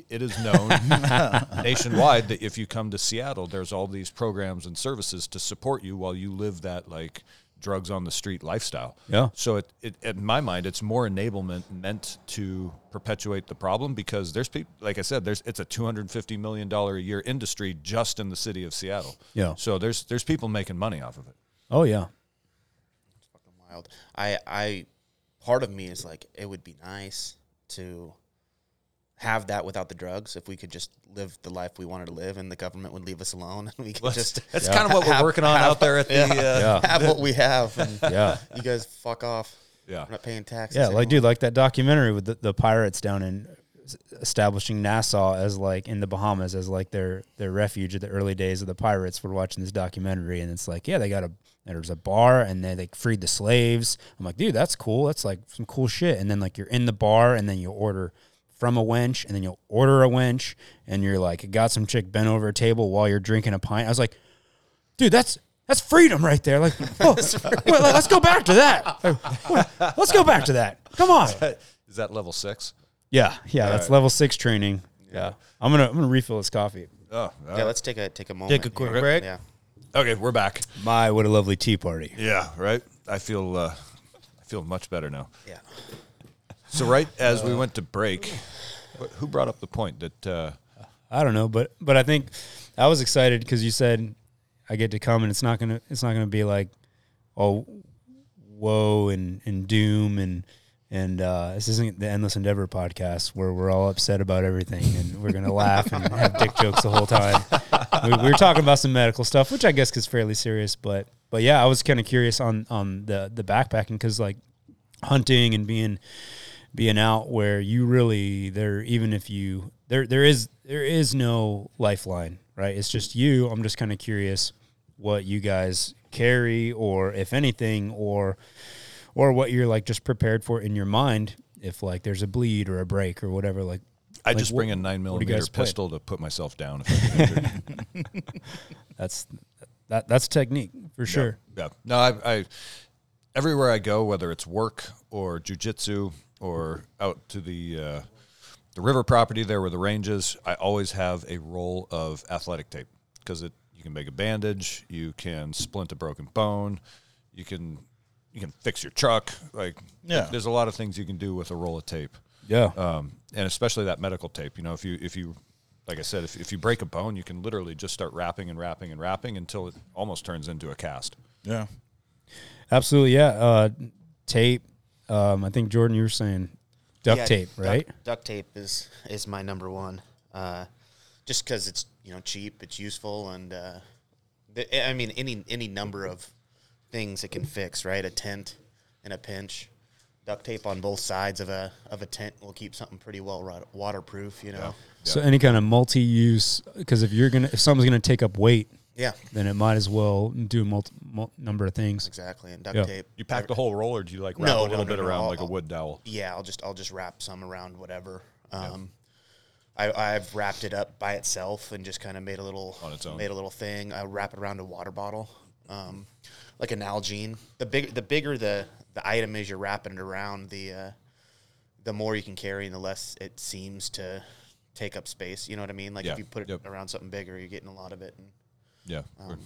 it is known [LAUGHS] nationwide that if you come to Seattle, there's all these programs and services to support you while you live that like drugs on the street lifestyle. Yeah. So it, it in my mind, it's more enablement meant to perpetuate the problem because there's people, like I said, there's it's a two hundred fifty million dollar a year industry just in the city of Seattle. Yeah. So there's there's people making money off of it. oh yeah. Wild. I I part of me is like it would be nice to have that without the drugs if we could just live the life we wanted to live and the government would leave us alone [LAUGHS] and we could just That's kind of what we're have- working on have- out there at the. [LAUGHS] Uh, Yeah. have what we have and [LAUGHS] Yeah. you guys fuck off. Yeah. We're not paying taxes. Yeah, like dude, like that documentary with the, the pirates down in establishing Nassau as like in the Bahamas as like their their refuge at the early days of the pirates. We're watching this documentary and it's like, yeah, they got a there's a bar and then they freed the slaves. I'm like, dude, that's cool. That's like some cool shit. And then like you're in the bar and then you order from a wench and then you'll order a wench and you're like got some chick bent over a table while you're drinking a pint. I was like, dude, that's that's freedom right there. Like, [LAUGHS] oh, well, let's go back to that. Like, well, let's go back to that. Come on. Is that level six? Yeah, yeah, that's level six training. Yeah, I'm gonna I'm gonna refill this coffee. Oh, Yeah, right. let's take a take a moment. Take a quick here. break? Yeah. Okay, we're back. My what a lovely tea party. Yeah, right. I feel uh, I feel much better now. Yeah. So right as we went to break, who brought up the point that uh, I don't know, but but I think I was excited because you said I get to come and it's not gonna it's not gonna be like oh woe and and doom and and uh, this isn't the endless endeavor podcast where we're all upset about everything and we're gonna [LAUGHS] laugh and have dick jokes the whole time. We, we were talking about some medical stuff, which I guess is fairly serious, but but yeah, I was kind of curious on on the the backpacking because like hunting and being being out where you really there even if you there there is there is no lifeline right? It's just you. I'm just kind of curious what you guys carry or if anything or or what you're like just prepared for in your mind. If like there's a bleed or a break or whatever like I Like, just what- bring a nine what do you millimeter guys play? pistol to put myself down if I get injured. [LAUGHS] that's that that's technique for sure Yeah. No, I, I everywhere I go, whether it's work or jujitsu or out to the uh, the river property there where the range is, I always have a roll of athletic tape because it you can make a bandage, you can splint a broken bone, you can you can fix your truck. Like Yeah. there's a lot of things you can do with a roll of tape. yeah Um, and especially that medical tape. You know, if you if you like I said, if, if you break a bone, you can literally just start wrapping and wrapping and wrapping until it almost turns into a cast. Yeah. absolutely yeah uh tape um i think jordan you were saying duct Yeah, tape right Duct, tape is is my number one. Uh, just because it's you know cheap, it's useful, and uh, I mean any any number of things it can fix. Right, a tent in a pinch. Duct tape on both sides of a of a tent will keep something pretty well rot- waterproof. You know. So any kind of multi-use, because if you're gonna, if someone's gonna take up weight, Yeah. then it might as well do a multi, mul- number of things. Exactly, and duct Yeah. tape. You pack the whole roll, or do you like wrap No, a little no, bit no, around I'll- like a wood dowel? Yeah, I'll just I'll just wrap some around whatever. Um, I, I've wrapped it up by itself and just kind of made a little On its own. made a little thing. I wrap it around a water bottle, um, like a Nalgene. The big the bigger the the item is you're wrapping it around, the uh, the more you can carry and the less it seems to take up space. You know what I mean? Like Yeah. if you put it Yep. around something bigger, you're getting a lot of it. And Yeah. Um,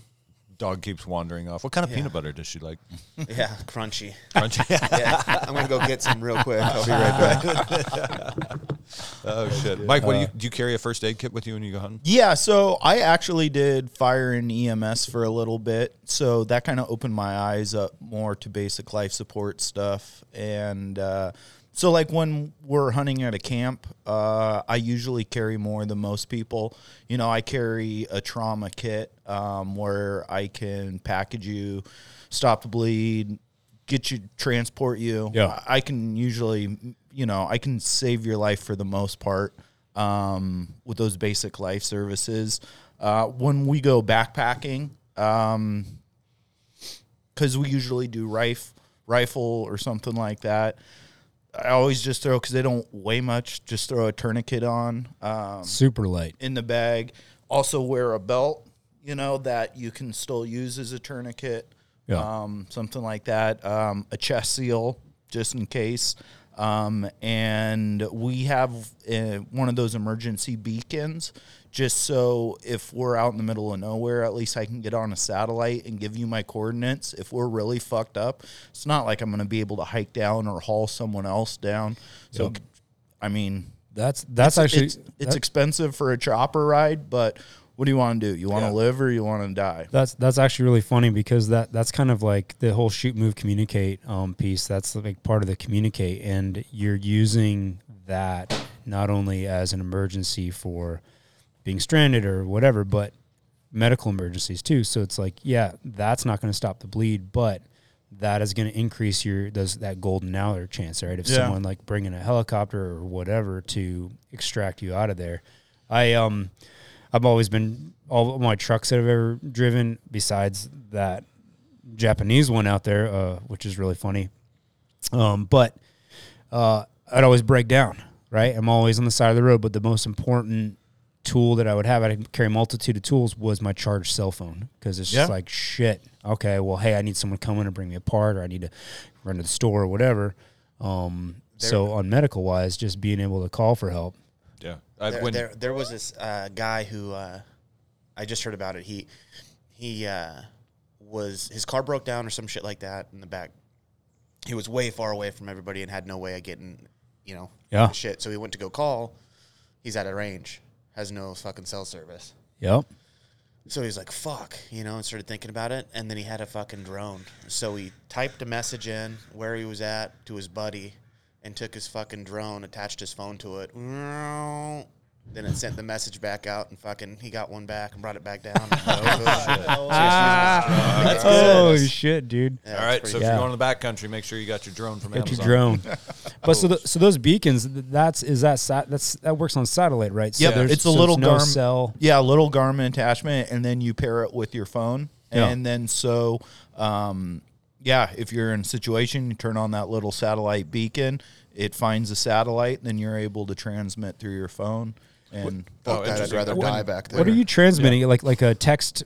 dog keeps wandering off. What kind of peanut butter does she like? [LAUGHS] Yeah, crunchy. Crunchy. [LAUGHS] Yeah, I'm gonna go get some real quick. I'll be right back. [LAUGHS] oh shit, Mike. What do you do? You carry a first aid kit with you when you go hunting? Yeah, so I actually did fire and EMS for a little bit. So that kind of opened my eyes up more to basic life support stuff. And uh, so, like when we're hunting at a camp, uh, I usually carry more than most people. You know, I carry a trauma kit um, where I can package you, stop the bleed, get you, transport you. Yeah. I can usually, you know, I can save your life for the most part um, with those basic life services. Uh, when we go backpacking, because we usually do rifle, rifle or something like that. I always just throw because they don't weigh much. Just throw a tourniquet on um, Super light. in the bag. Also wear a belt, you know, that you can still use as a tourniquet. Yeah. Um, something like that. Um, a chest seal, just in case. Um, and we have uh, one of those emergency beacons, just so if we're out in the middle of nowhere, at least I can get on a satellite and give you my coordinates. If we're really fucked up, it's not like I'm going to be able to hike down or haul someone else down. So, Yep. I mean, That's that's it's, actually it's, it's expensive for a chopper ride, but what do you want to do? You want to Yeah. live or you want to die? That's that's actually really funny because that that's kind of like the whole shoot move communicate um, piece. That's like part of the communicate, and you're using that not only as an emergency for being stranded or whatever, but medical emergencies too. So it's like, yeah, that's not going to stop the bleed, but that is going to increase your those that golden hour chance, right? If Yeah. someone like bringing a helicopter or whatever to extract you out of there, I um. I've always been all of my trucks that I've ever driven, besides that Japanese one out there, uh, which is really funny. Um, but uh, I'd always break down. Right, I'm always on the side of the road. But the most important tool that I would have, I would carry a multitude of tools, was my charged cell phone because it's just Yeah. like shit. Okay, well, hey, I need someone coming to bring me a part, or I need to run to the store or whatever. Um, so on medical wise, just being able to call for help. Yeah. I, There, when, there, there was this uh, guy who uh, I just heard about it. He he uh, was his car broke down or some shit like that in the back. He was way far away from everybody and had no way of getting, you know, Yeah. shit. So he went to go call. He's out of range, has no fucking cell service. Yep. So he's like, fuck, you know, and started thinking about it. And then he had a fucking drone. So he typed a message in where he was at to his buddy and took his fucking drone, attached his phone to it. Then it sent the message back out and fucking he got one back and brought it back down. [LAUGHS] That's Oh shit, dude. Yeah, all right. So pretty- if you're going to the back country, make sure you got your drone from Get Amazon. your drone. [LAUGHS] but so the, so those beacons, that's is that sat, that's that works on satellite, right? So Yep, there's- it's a so little no Garmin- cell. Yeah, a little Garmin attachment, and then you pair it with your phone, Yeah. and then so, um, yeah, if you're in a situation, you turn on that little satellite beacon. It finds the satellite, then you're able to transmit through your phone. And Fuck Oh, that, I'd rather What- die back there. What are you transmitting? Like like a text?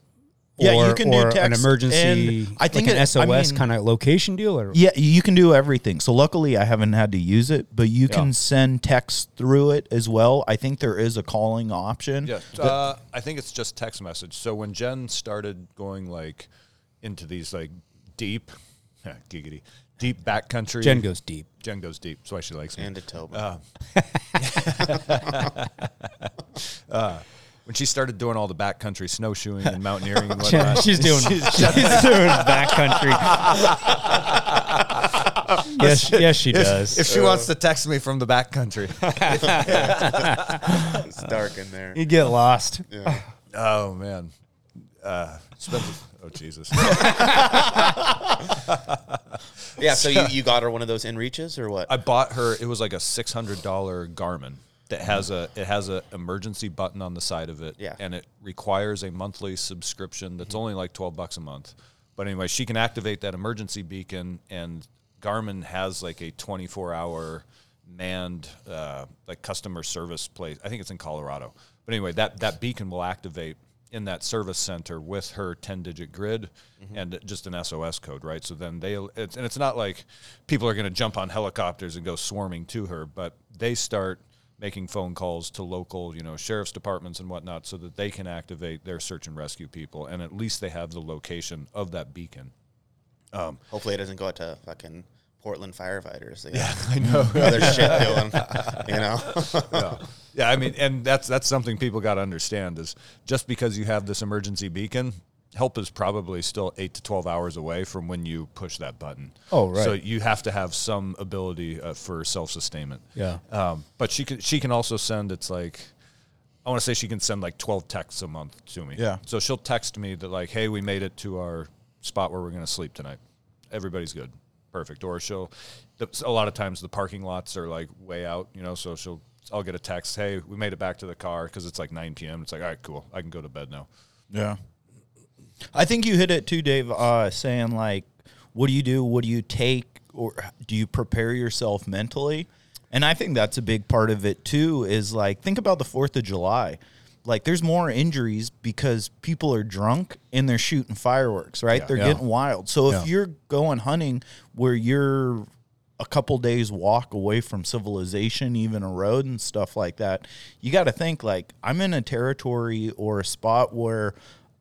Yeah, or, you can do or an emergency. and I think like an it- I SOS mean- kind of location deal, or yeah, you can do everything. So luckily, I haven't had to use it, but you Yeah. can send text through it as well. I think there is a calling option. Yeah, uh, I think it's just text message. So when Jen started going like into these like deep, [LAUGHS] giggity, deep backcountry, Jen goes deep. Jen goes deep. That's why she likes me. And to Tobin. Uh, [LAUGHS] uh, when she started doing all the backcountry snowshoeing and mountaineering and [LAUGHS] whatnot, she's doing she's, doing backcountry. [LAUGHS] yes, yes, she does. if she wants to text me from the backcountry, it's dark in there. you get lost. oh man, uh, Spencer, oh Jesus, [LAUGHS] Yeah, so you, you got her one of those inReaches or what? I bought her. It was like a six hundred dollar Garmin that has a it has a emergency button on the side of it. Yeah. and it requires a monthly subscription that's only like twelve bucks a month. But anyway, she can activate that emergency beacon, and Garmin has like a twenty four hour manned uh, like customer service place. I think it's in Colorado. But anyway, that that beacon will activate in that service center with her 10 digit grid mm-hmm. and just an SOS code, right? So then they, it's, and it's not like people are going to jump on helicopters and go swarming to her, but they start making phone calls to local, you know, sheriff's departments and whatnot, so that they can activate their search and rescue people, and at least they have the location of that beacon. Um, Hopefully, it doesn't go out to fucking Portland firefighters. They Yeah, I know. [LAUGHS] other shit doing, you know. [LAUGHS] yeah. yeah, I mean, and that's that's something people got to understand is just because you have this emergency beacon, help is probably still eight to twelve hours away from when you push that button. Oh, right. So you have to have some ability uh, for self sustainment. Yeah. Um, but she can she can also send. It's like I want to say she can send like twelve texts a month to me. Yeah. So she'll text me that like, hey, we made it to our spot where we're going to sleep tonight. Everybody's good. Perfect. Or she'll, the- a lot of times the parking lots are like way out, you know, so she'll, I'll get a text, hey, we made it back to the car because it's like 9 p.m. It's like, all right, cool. I can go to bed now. Yeah. I think you hit it too, Dave, uh, saying like, what do you do? What do you take? Or do you prepare yourself mentally? And I think that's a big part of it too, is like, think about the 4th of July. Like, there's more injuries because people are drunk and they're shooting fireworks, right? They're Yeah. getting wild. So Yeah. if you're going hunting where you're a couple days walk away from civilization, even a road and stuff like that, you got to think like I'm in a territory or a spot where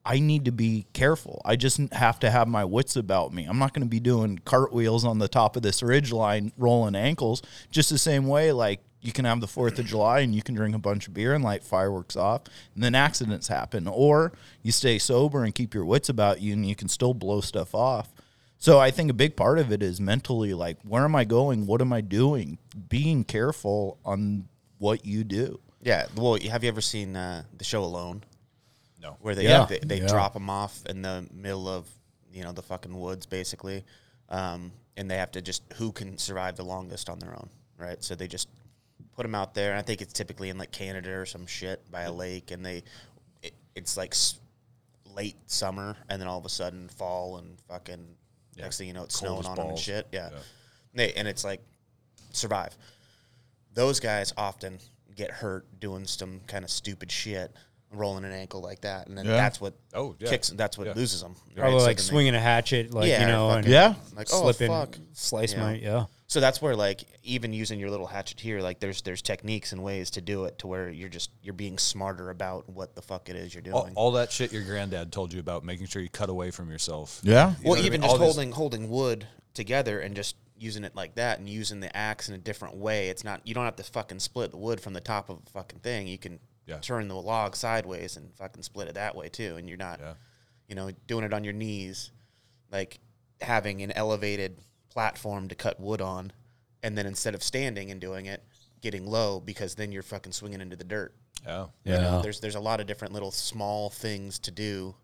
I need to be careful. I just have to have my wits about me. I'm not going to be doing cartwheels on the top of this ridge line, rolling ankles. Just the same way, like you can have the Fourth of July and you can drink a bunch of beer and light fireworks off, and then accidents happen. Or you stay sober and keep your wits about you, and you can still blow stuff off. So I think a big part of it is mentally like, where am I going? What am I doing? Being careful on what you do. Yeah. Well, have you ever seen uh, the show Alone? No. Where they Yeah. they, they Yeah. drop them off in the middle of you know the fucking woods basically, um, and they have to just who can survive the longest on their own, right? So they just put them out there, and I think it's typically in like Canada or some shit by a mm. lake, and they it, it's like s- late summer, and then all of a sudden fall and fucking next thing you know it's Cold snowing as on them and balls. shit, yeah. Yeah. They, and it's like survive. Those guys often get hurt doing some kind of stupid shit, rolling an ankle like that, and then Yeah. that's what Oh, yeah. kicks. That's what Yeah. loses them. Probably like swinging a hatchet, like Yeah, you know, and Yeah. like oh slipping, fuck. slice Yeah. my yeah. So that's where like even using your little hatchet here, like there's there's techniques and ways to do it to where you're just you're being smarter about what the fuck it is you're doing. All, all that shit your granddad told you about, making sure you cut away from yourself. Yeah. You well, what I even mean? just All these- holding holding wood together and just using it like that and using the axe in a different way. It's not you don't have to fucking split the wood from the top of a fucking thing. You can Yeah. turn the log sideways and fucking split it that way too. And you're not, Yeah. you know, doing it on your knees, like having an elevated platform to cut wood on, and then instead of standing and doing it, getting low because then you're fucking swinging into the dirt. Yeah. You know, there's there's a lot of different little small things to do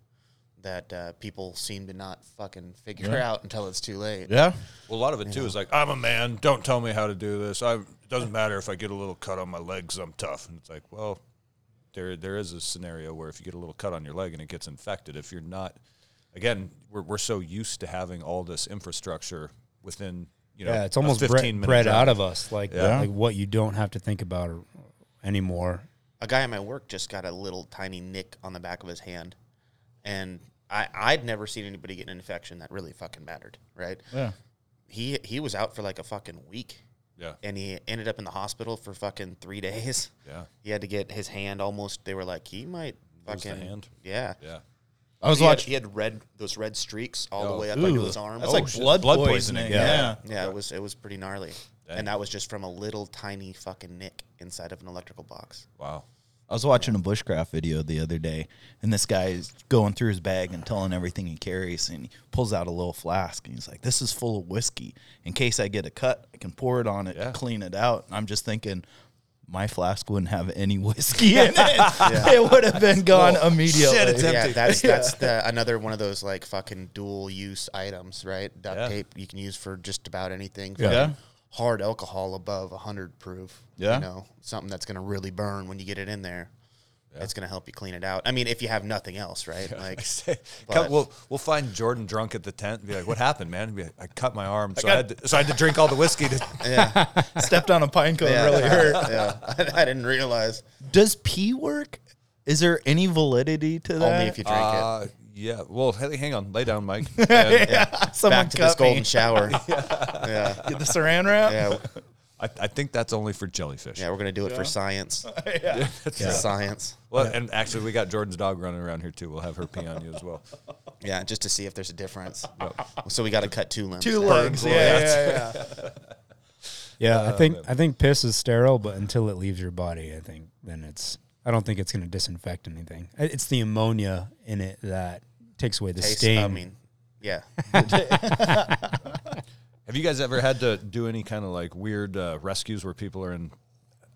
that uh, people seem to not fucking figure out until it's too late. Yeah. Well, a lot of it too is like, I'm a man. Don't tell me how to do this. I, it doesn't matter if I get a little cut on my legs. I'm tough. And it's like, well, there there is a scenario where if you get a little cut on your leg and it gets infected, if you're not, again, we're we're so used to having all this infrastructure within, you know, Yeah, it's a almost 15 bred, bred drive. out of us, like Yeah. like what you don't have to think about anymore. A guy at my work just got a little tiny nick on the back of his hand, and I I'd never seen anybody get an infection that really fucking mattered. Right? Yeah. He he was out for like a fucking week, Yeah. and he ended up in the hospital for fucking three [LAUGHS] days. Yeah. He had to get his hand almost. They were like, he might Lose the fucking hand? Yeah. Yeah. I was he had, watching. he had red those red streaks all Oh. the way up Ooh, into his arm. That's Oh, like shit. blood, Blood poisoning. poisoning, Yeah. yeah. yeah, it was it was pretty gnarly, Dang. and that was just from a little tiny fucking nick inside of an electrical box. Wow. I was watching a bushcraft video the other day, and this guy is going through his bag and telling everything he carries, and he pulls out a little flask, and he's like, "This is full of whiskey. In case I get a cut, I can pour it on it Yeah. to clean it out." And I'm just thinking, my flask wouldn't have any [LAUGHS] whiskey in it. It would have been gone immediately. shit, it's Yeah, empty. that's [LAUGHS] that's the another one of those like fucking dual use items, right? Duct Yeah. tape you can use for just about anything. Yeah. Fucking Hard alcohol above hundred proof. Yeah. You know, something that's gonna really burn when you get it in there. It's gonna help you clean it out. I mean, if you have nothing else, right? [LAUGHS] Like, [LAUGHS] Come, we'll we'll find Jordan drunk at the tent and be like, "What happened, man?" Be like, I cut my arm, so I, had to, so I had to drink all the whiskey. To, [LAUGHS] yeah, Stepped on a pine cone, yeah, really hurt. Yeah, I, I didn't realize. Does pee work? Is there any validity to that? Only if you drink it. uh, yeah. Well, hey, hang on, lay down, Mike. And, Someone Back to this cut me. golden shower. yeah, Get the saran wrap. yeah. I, I think that's only for jellyfish. Yeah, we're gonna do it for science. yeah, science. [LAUGHS] [LAUGHS] Well, and actually, we got Jordan's dog running around here too. We'll have her pee on you as well. [LAUGHS] Yeah, just to see if there's a difference. So we got to cut two limbs. Two legs. Yeah, yeah, yeah. Yeah, I think I think piss is sterile, but until it leaves your body, I think then it's. I don't think it's going to disinfect anything. I- It's the ammonia in it that takes away the Taste- stain. I mean, yeah. Have you guys ever had to do any kind of like weird uh, rescues where people are in?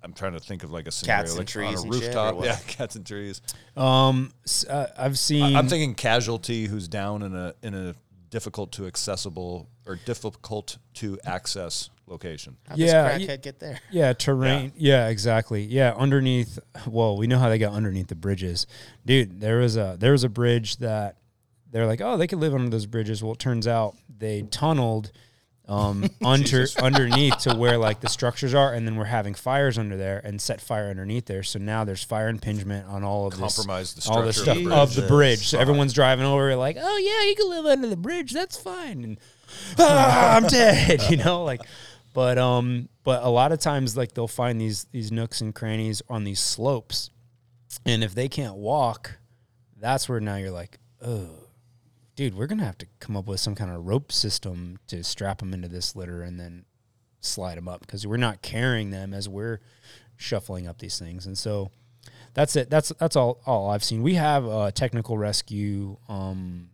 I'm trying to think of like a scenario Cats and like trees on a and shit, or rooftop. what? yeah, [LAUGHS] cats and trees. um, s- uh, I've seen. I'm thinking casualty who's down in a in a difficult to accessible or difficult to access location. How Yeah, does y- crackhead get there? Yeah, terrain. Yeah. exactly. Yeah, underneath. Well, we know how they got underneath the bridges, dude. There was a there was a bridge that they're like, oh, they could live under those bridges. Well, it turns out they tunneled um, [LAUGHS] under underneath to where like the structures are, and then we're having fires under there and set fire underneath there. So now there's fire impingement on all of this, the all structure stuff of of the bridge. So everyone's driving over like, oh yeah, you can live under the bridge. That's fine. And ah, I'm [LAUGHS] dead. [LAUGHS] You know, like, but um, but a lot of times like they'll find these these nooks and crannies on these slopes, and if they can't walk, that's where now you're like, oh, dude, we're gonna have to come up with some kind of rope system to strap them into this litter and then slide them up because we're not carrying them as we're shuffling up these things, and so that's it. That's that's all all I've seen. We have uh, technical rescue um,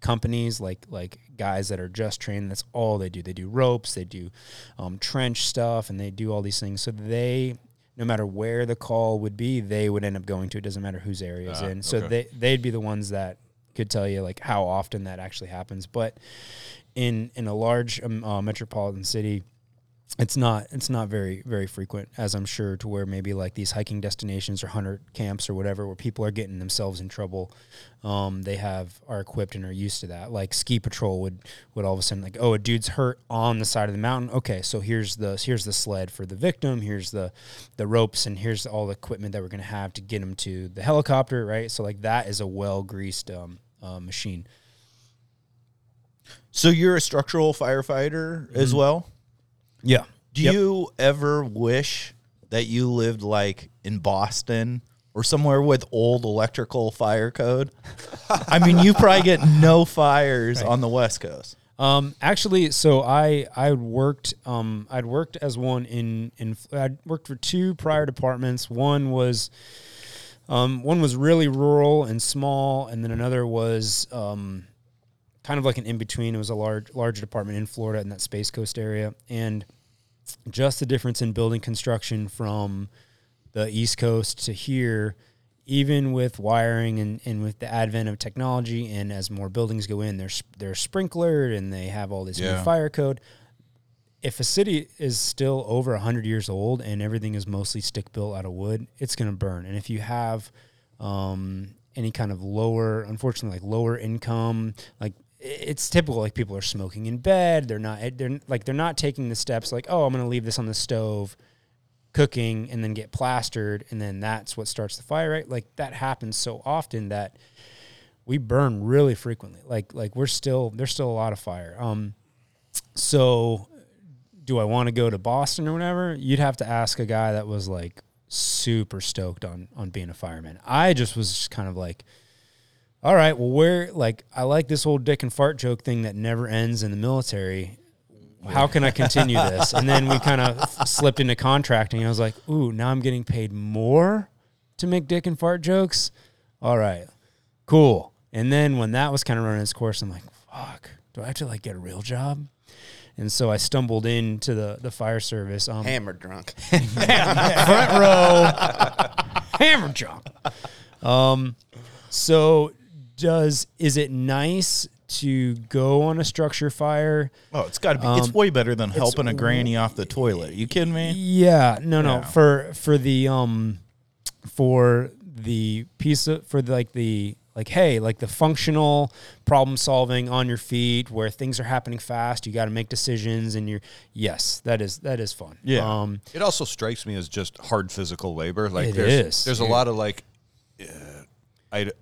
companies like like guys that are just trained. That's all they do. They do ropes, they do um, trench stuff, and they do all these things. So they, no matter where the call would be, they would end up going to. It doesn't matter whose area is Ah, in. So okay. they they'd be the ones that could tell you like how often that actually happens. But in in a large um, uh, metropolitan city it's not it's not very very frequent as i'm sure to where maybe like these hiking destinations or hunter camps or whatever where people are getting themselves in trouble um, they have are equipped and are used to that. Like ski patrol would would all of a sudden like oh a dude's hurt on the side of the mountain. Okay so here's the here's the sled for the victim. Here's the the ropes and here's all the equipment that we're going to have to get him to the helicopter right? So like that is a well greased um, uh, machine So you're a structural firefighter as well. yeah Do you ever wish that you lived like in Boston or somewhere with old electrical fire code? [LAUGHS] I mean, you probably get no fires on the West Coast. Um, actually, so I I worked um I'd worked as one in in I'd worked for two prior departments. One was um one was really rural and small, and then another was um kind of like an in between. It was a large large department in Florida in that Space Coast area, and just the difference in building construction from the East Coast to here, even with wiring and, and with the advent of technology, and as more buildings go in, they're they're sprinklered and they have all this Yeah. new fire code. If a city is still over hundred years old and everything is mostly stick built out of wood, it's going to burn. And if you have um, any kind of lower, unfortunately, like lower income, like it's typical like people are smoking in bed they're not they're like they're not taking the steps like oh i'm going to leave this on the stove cooking and then get plastered and then that's what starts the fire right? Like that happens so often that we burn really frequently. Like like we're still there's still a lot of fire. Um so do i want to go to boston or whatever you'd have to ask a guy that was like super stoked on on being a fireman i just was just kind of like all right, well, where like I like this old dick and fart joke thing that never ends in the military. How can I continue this? And then we kind of [LAUGHS] slipped into contracting. I was like, ooh, now I'm getting paid more to make dick and fart jokes. All right, cool. And then when that was kind of running its course, I'm like, fuck, do I have to like get a real job? And so I stumbled into the the fire service. Um, Hammered drunk. [LAUGHS] front row, [LAUGHS] hammer drunk. Um, so does is it nice to go on a structure fire? Oh, it's got to be. it's Um, way better than helping a granny off the toilet. You kidding me? Yeah, no, no. Yeah. For for the um, for the piece of for the, like the like hey like the functional problem solving on your feet where things are happening fast you got to make decisions and you're yes that is that is fun Yeah. um It also strikes me as just hard physical labor. Like It there's, is. There's a lot of like, uh,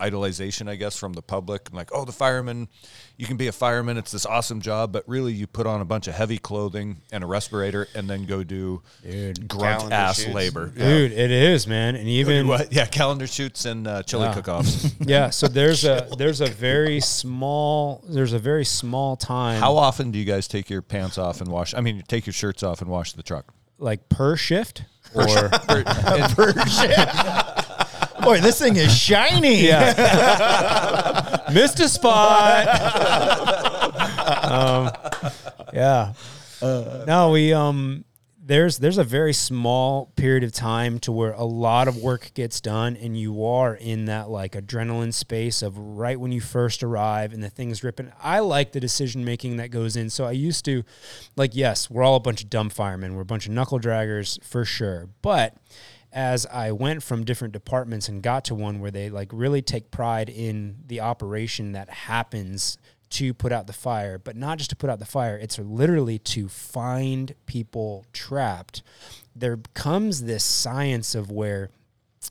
idolization, I guess, from the public. I'm Like, oh, the fireman, you can be a fireman. It's this awesome job, but really, you put on a bunch of heavy clothing and a respirator, and then go do Dude. grunt ass shoots. labor. Dude, it is, man. And Go even [LAUGHS] what? Yeah, calendar shoots and uh, chili Yeah. cook-offs. [LAUGHS] [LAUGHS] yeah, so there's a there's a very small there's a very small time How often do you guys take your pants off and wash? I mean, take your shirts off and wash the truck. like per shift or Boy, this thing is shiny. [LAUGHS] yeah. [LAUGHS] Missed a spot. Um, yeah. No we um there's there's a very small period of time to where a lot of work gets done and you are in that like adrenaline space of right when you first arrive and the thing's ripping. I like the decision making that goes in. So i used to like yes we're all a bunch of dumb firemen. We're a bunch of knuckle draggers for sure. But as I went from different departments and got to one where they like really take pride in the operation that happens to put out the fire, but not just to put out the fire, it's literally to find people trapped. There comes this science of where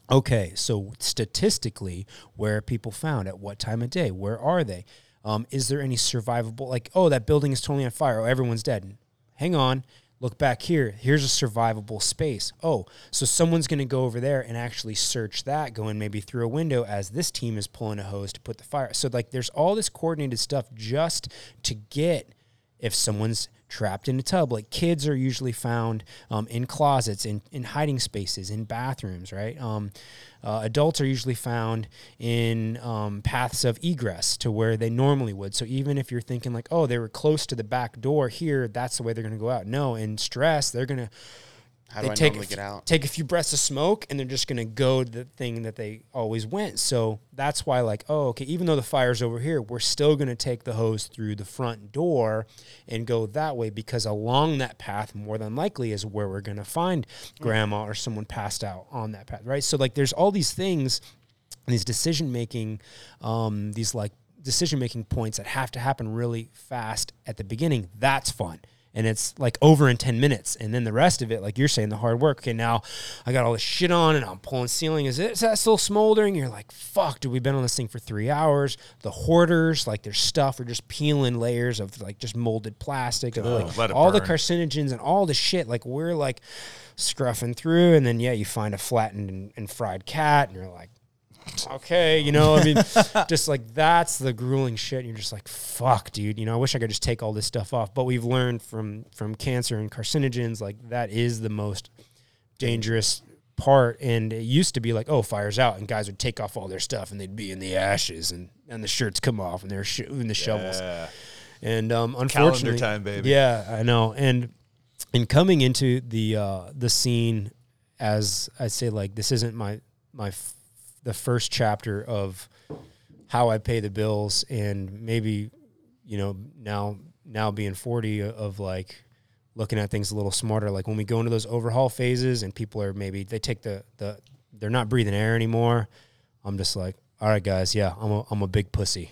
okay, so statistically, where are people found at what time of day? Where are they? Um, is there any survivable? Like, oh, that building is totally on fire. Oh, everyone's dead. Hang on. Look back here. Here's a survivable space. Oh, so someone's going to go over there and actually search that, going maybe through a window as this team is pulling a hose to put the fire. So, like, there's all this coordinated stuff just to get if someone's trapped in a tub. Like kids are usually found um, in closets, in, in hiding spaces, in bathrooms, right? Um, uh, adults are usually found in um, paths of egress to where they normally would. So even if you're thinking like, oh, they were close to the back door here, that's the way they're going to go out. No, in stress, they're going to How they do I take normally get out? Take a few breaths of smoke, and they're just gonna go to the thing that they always went. So that's why, like, oh, okay, even though the fire's over here, we're still gonna take the hose through the front door and go that way because along that path, more than likely, is where we're gonna find grandma or someone passed out on that path, right? So like, there's all these things, these decision making, um, these like decision making points that have to happen really fast at the beginning. That's fun. And it's like over in 10 minutes. And then the rest of it, like you're saying, the hard work. Okay, now I got all this shit on and I'm pulling ceiling. Is, it, is that still smoldering? You're like, fuck, dude, we've been on this thing for three hours. The hoarders, like their stuff, are just peeling layers of like just molded plastic, of like all the carcinogens and all the shit. Like we're like scruffing through. And then, yeah, you find a flattened and, and fried cat and you're like, okay, you know, I mean, [LAUGHS] just like that's the grueling shit. And you're just like, fuck, dude. You know, I wish I could just take all this stuff off. But we've learned from from cancer and carcinogens, like that is the most dangerous part. And it used to be like, oh, fire's out, and guys would take off all their stuff, and they'd be in the ashes, and and the shirts come off, and they're sh- in the shovels. Yeah. And um, unfortunately, time, baby. Yeah, I know. And and coming into the uh, the scene, as I say, like this isn't my my f- the first chapter of how I pay the bills, and maybe you know now now being forty of like looking at things a little smarter. Like when we go into those overhaul phases, and people are maybe they take the the they're not breathing air anymore. I'm just like, all right, guys, yeah, I'm a I'm a big pussy.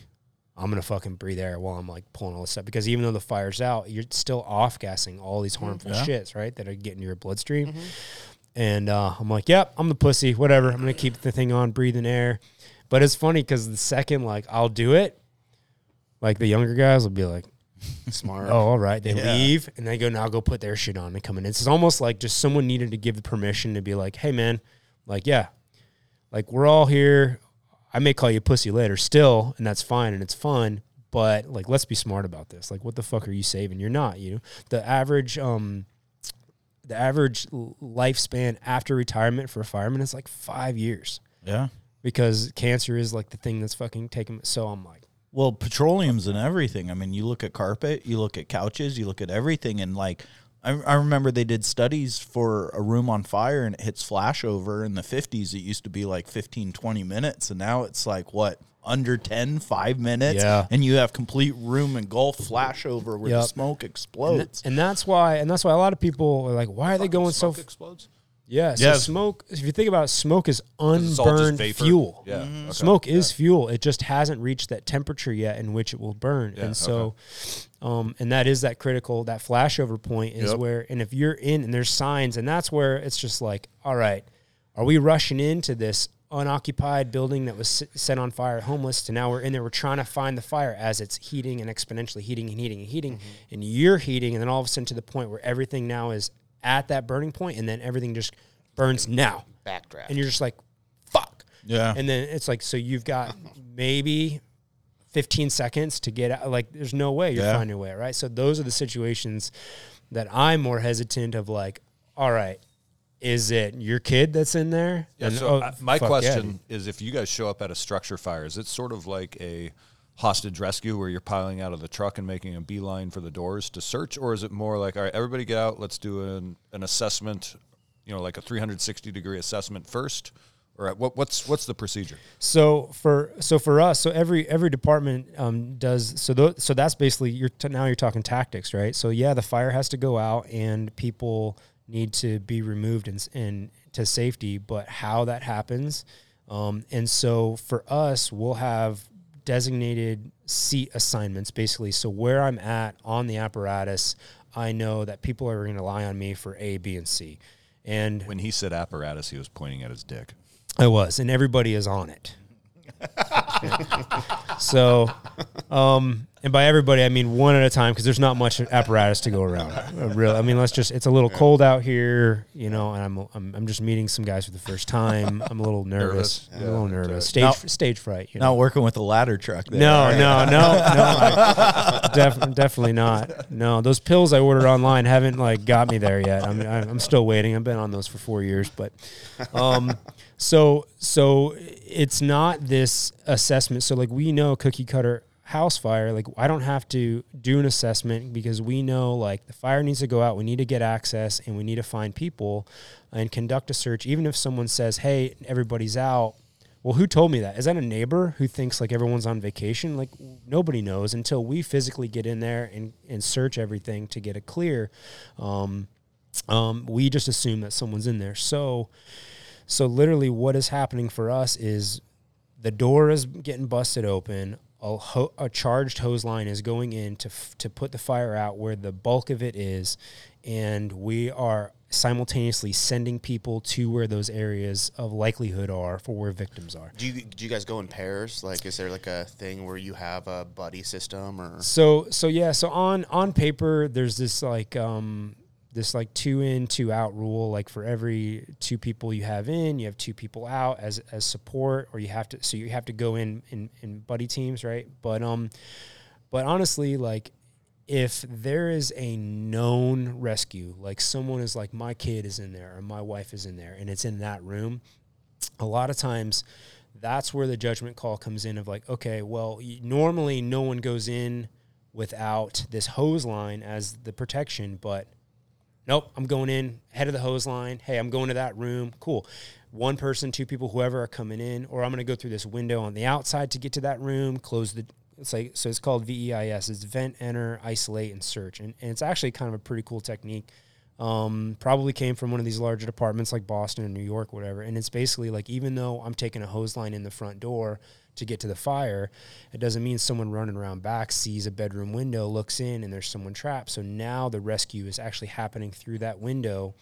I'm gonna fucking breathe air while I'm like pulling all this stuff because even though the fire's out, you're still off gassing all these harmful shits, right? That are getting your bloodstream. Mm-hmm. And uh, I'm like, yep, I'm the pussy, whatever. I'm gonna keep the thing on, breathing air. But it's funny because the second like I'll do it, like the younger guys will be like, [LAUGHS] Smart. Oh, all right. They Yeah. leave and they go now go put their shit on and come in. It's almost like just someone needed to give the permission to be like, hey man, like yeah, like we're all here. I may call you pussy later still, and that's fine and it's fun. But like, let's be smart about this. Like, what the fuck are you saving? You're not. You know, the average um, the average lifespan after retirement for a fireman is like five years Yeah. because cancer is like the thing that's fucking taking. So I'm like, Well, petroleum's in everything. I mean, you look at carpet, you look at couches, you look at everything, and like, I, I remember they did studies for a room on fire and it hits flashover in the 50s. It used to be like 15, 20 minutes, and now it's like what under 10, five minutes, Yeah. and you have complete room engulf flashover where the Yep. smoke and, explodes. and that's why, and that's why a lot of people are like, why are they going so? f- explodes. Yeah, so Yes. smoke. If you think about it, smoke is it's all just unburned fuel. Yeah, Mhm. okay. smoke is fuel. It just hasn't reached that temperature yet in which it will burn. Yeah, and so, um, and that is that critical that flashover point is Yep. where, and if you're in and there's signs, and that's where it's just like, all right, are we rushing into this unoccupied building that was set on fire, homeless, to now we're in there. We're trying to find the fire as it's heating and exponentially heating and heating and heating, and you're heating, and then all of a sudden to the point where everything now is at that burning point, and then everything just burns now, Backdraft. and you're just like, fuck. Yeah. And then it's like, so you've got maybe 15 seconds to get out. Like, there's no way you're Yeah. finding a way, right? So those are the situations that I'm more hesitant of. Like, all right, is it your kid that's in there? Yeah, And, so oh, my fuck yeah, question is if you guys show up at a structure fire, is it sort of like a hostage rescue where you're piling out of the truck and making a beeline for the doors to search? Or is it more like, all right, everybody get out, let's do an, an assessment, you know, like a 360 degree assessment first? Or what, what's what's the procedure? So for so for us, so every every department um, does so. Th- so that's basically you're t- now you're talking tactics, right? So yeah, the fire has to go out and people need to be removed and, and to safety, but how that happens, um, and so for us, we'll have designated seat assignments basically. So where I'm at on the apparatus, I know that people are going to rely on me for A, B, and C, and When he said apparatus, he was pointing at his dick. I was, and everybody is on it. So, um, and by everybody, I mean one at a time because there's not much apparatus to go around. Uh, Really, I mean, let's just. It's a little cold out here, you know, and I'm I'm, I'm just meeting some guys for the first time. I'm a little nervous. Nervous, I'm a little nervous. Stage Now- stage fright. You know? Not working with the ladder truck. There. No, no, no, no, I- [LAUGHS] def- definitely not. No, those pills I ordered online haven't like got me there yet. I'm I'm still waiting. I've been on those for four years, but um, so so it's not this assessment. So like we know cookie cutter house fire. Like I don't have to do an assessment because we know like the fire needs to go out. We need to get access and we need to find people and conduct a search. Even if someone says, "Hey, everybody's out," Well, who told me that? Is that a neighbor who thinks like everyone's on vacation? Like nobody knows until we physically get in there and, and search everything to get it clear. Um, um, we just assume that someone's in there. So, so literally, what is happening for us is the door is getting busted open. A, ho- a charged hose line is going in to f- to put the fire out where the bulk of it is, and we are simultaneously sending people to where those areas of likelihood are for where victims are. Do you do you guys go in pairs? Like, is there like a thing where you have a buddy system or? So so yeah, so on on paper there's this like um this like two in two out rule like for every two people you have in you have two people out as as support or you have to so you have to go in in, in buddy teams right? But um but honestly like if there is a known rescue like someone is like my kid is in there or my wife is in there and it's in that room a lot of times that's where the judgment call comes in of like okay well normally no one goes in without this hose line as the protection but nope i'm going in head of the hose line. Hey i'm going to that room. Cool. One person two people whoever are coming in or i'm going to go through this window on the outside to get to that room close the it's like so it's called VEIS it's vent enter isolate and search. And, and it's actually kind of a pretty cool technique. Um, probably came from one of these larger departments like Boston or New York, whatever. And it's basically like even though I'm taking a hose line in the front door to get to the fire, it doesn't mean someone running around back sees a bedroom window, looks in, and there's someone trapped. So now the rescue is actually happening through that window.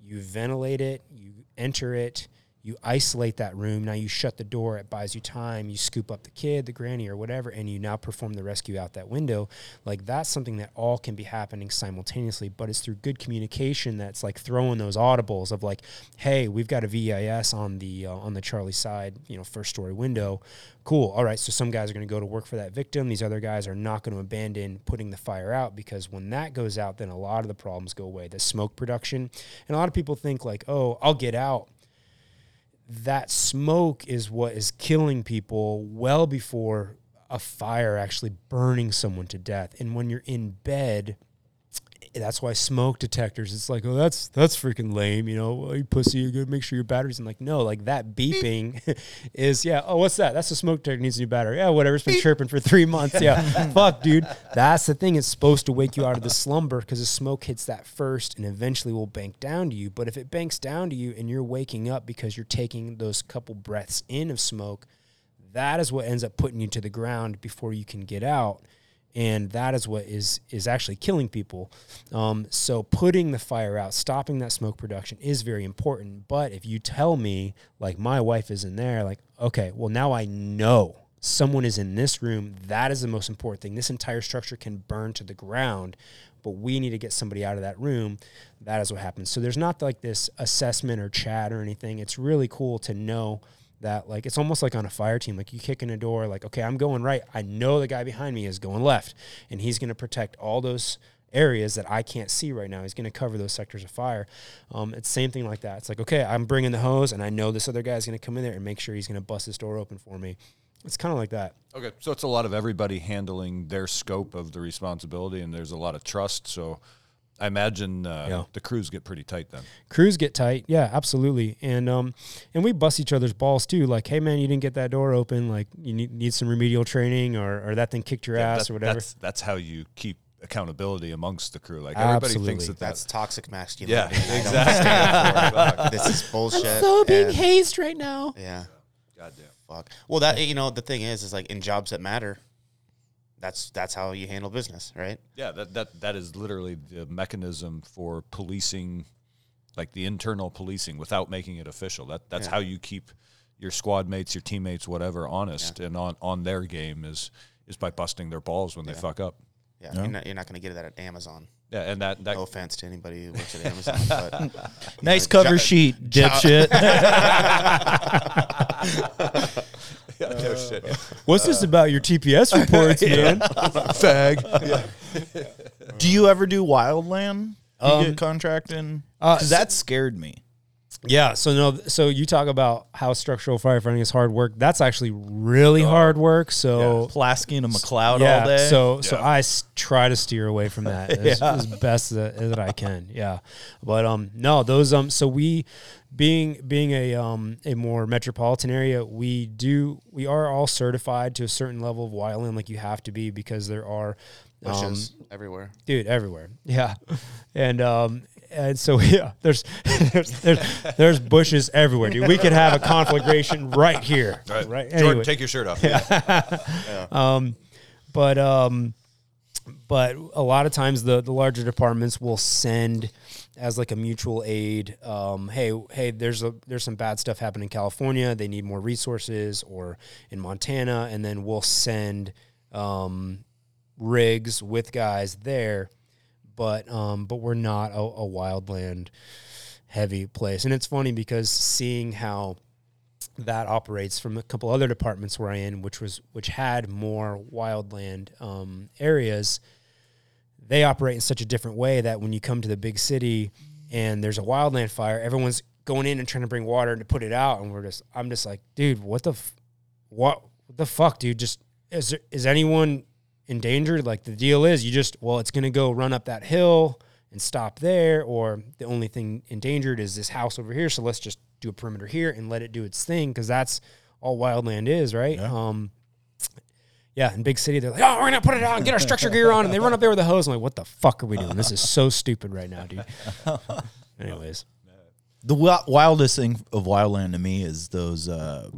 You ventilate it, you enter it, you isolate that room. Now you shut the door, it buys you time. You scoop up the kid, the granny, or whatever, and you now perform the rescue out that window. Like that's something that all can be happening simultaneously, but it's through good communication that's like throwing those audibles of like, hey, we've got a VEIS on the uh, on the Charlie side, you know, first story window. Cool. All right. So some guys are going to go to work for that victim. These other guys are not going to abandon putting the fire out because when that goes out, then a lot of the problems go away. The smoke production, and a lot of people think like, oh, I'll get out that smoke is what is killing people well before a fire actually burning someone to death. And when you're in bed, that's why smoke detectors. It's like, oh, that's that's freaking lame, you know. Well, you pussy, you gotta make sure your batteries. And like, no, like that beeping [LAUGHS] is yeah. Oh, what's that? That's a smoke detector needs a new battery. Yeah, whatever. It's been chirping for three months. Yeah, [LAUGHS] fuck, dude. That's the thing. It's supposed to wake you out of the slumber because the smoke hits that first and eventually will bank down to you. But if it banks down to you and you're waking up because you're taking those couple breaths in of smoke, that is what ends up putting you to the ground before you can get out. And that is what is is actually killing people. Um, so putting the fire out, stopping that smoke production is very important. But if you tell me like my wife is in there, like okay, well now I know someone is in this room. That is the most important thing. This entire structure can burn to the ground, but we need to get somebody out of that room. That is what happens. So there's not like this assessment or chat or anything. It's really cool to know that like it's almost like on a fire team like you kick in a door like okay i'm going right. I know the guy behind me is going left and he's going to protect all those areas that i can't see right now. He's going to cover those sectors of fire. Um, it's same thing like that. It's like okay i'm bringing the hose and i know this other guy's going to come in there and make sure he's going to bust this door open for me. It's kind of like that. Okay, so it's a lot of everybody handling their scope of the responsibility, and there's a lot of trust. So I imagine uh, Yeah. the crews get pretty tight then. crews get tight yeah absolutely and um and we bust each other's balls too like hey man you didn't get that door open like you need, need some remedial training or, or that thing kicked your ass That- or whatever That's, that's how you keep accountability amongst the crew. Like everybody thinks that That's that's toxic masculinity. yeah, exactly. stand for it. this is bullshit. I'm so being and- hazed right now yeah. Goddamn. Fuck. Well, that you know the thing is, is like in jobs that matter. That's that's how you handle business, right? Yeah, that, that that is literally the mechanism for policing, like the internal policing, without making it official. That that's Yeah. how you keep your squad mates, your teammates, whatever, honest and on on their game is is by busting their balls when they fuck up. Yeah, you're not, you're not going to get that at Amazon. Yeah, and that that No offense to anybody who works at [LAUGHS] Amazon, but Nice know, cover jo- sheet, dipshit. [LAUGHS] [LAUGHS] no shit. what's this about your tps reports man fag. do you ever do wildland? Do you Um, get contracting? uh, Because that scared me. Yeah, so no, so you talk about how structural firefighting is hard work. That's actually really hard work. So Plasking a McLeod yeah, all day. so so I s- try to steer away from that [LAUGHS] as, as best that, that I can. Yeah, but um, no, those um, so we being being a um a more metropolitan area, we do we are all certified to a certain level of wildland, like you have to be because there are um, everywhere. dude everywhere yeah and um and so [LAUGHS] yeah there's there's there's, there's bushes everywhere dude. We could have a conflagration right here. Right, right? Jordan, anyway. take your shirt off. Yeah. Um, but um but a lot of times the the larger departments will send as like a mutual aid um hey hey there's a there's some bad stuff happening in California. They need more resources or in Montana. And then we'll send um rigs with guys there but um but we're not a, a wildland heavy place and it's funny because seeing how that operates from a couple other departments where I in, which was which had more wildland um, areas. They operate in such a different way that when you come to the big city and there's a wildland fire, everyone's going in and trying to bring water and to put it out, and we're just I'm just like, dude, what the f- what the fuck, dude? Just is there, is anyone endangered? Like the deal is, you just well, it's gonna go run up that hill and stop there, or the only thing endangered is this house over here. So let's just do a perimeter here and let it do its thing because that's all wildland is, right? Um, yeah, in big city, they're like, oh, we're gonna put it on, get our structure gear on, and they run up there with a hose. I'm like, what the fuck are we doing? This is so stupid right now, dude. [LAUGHS] Anyways, The wildest thing of wildland to me is those uh,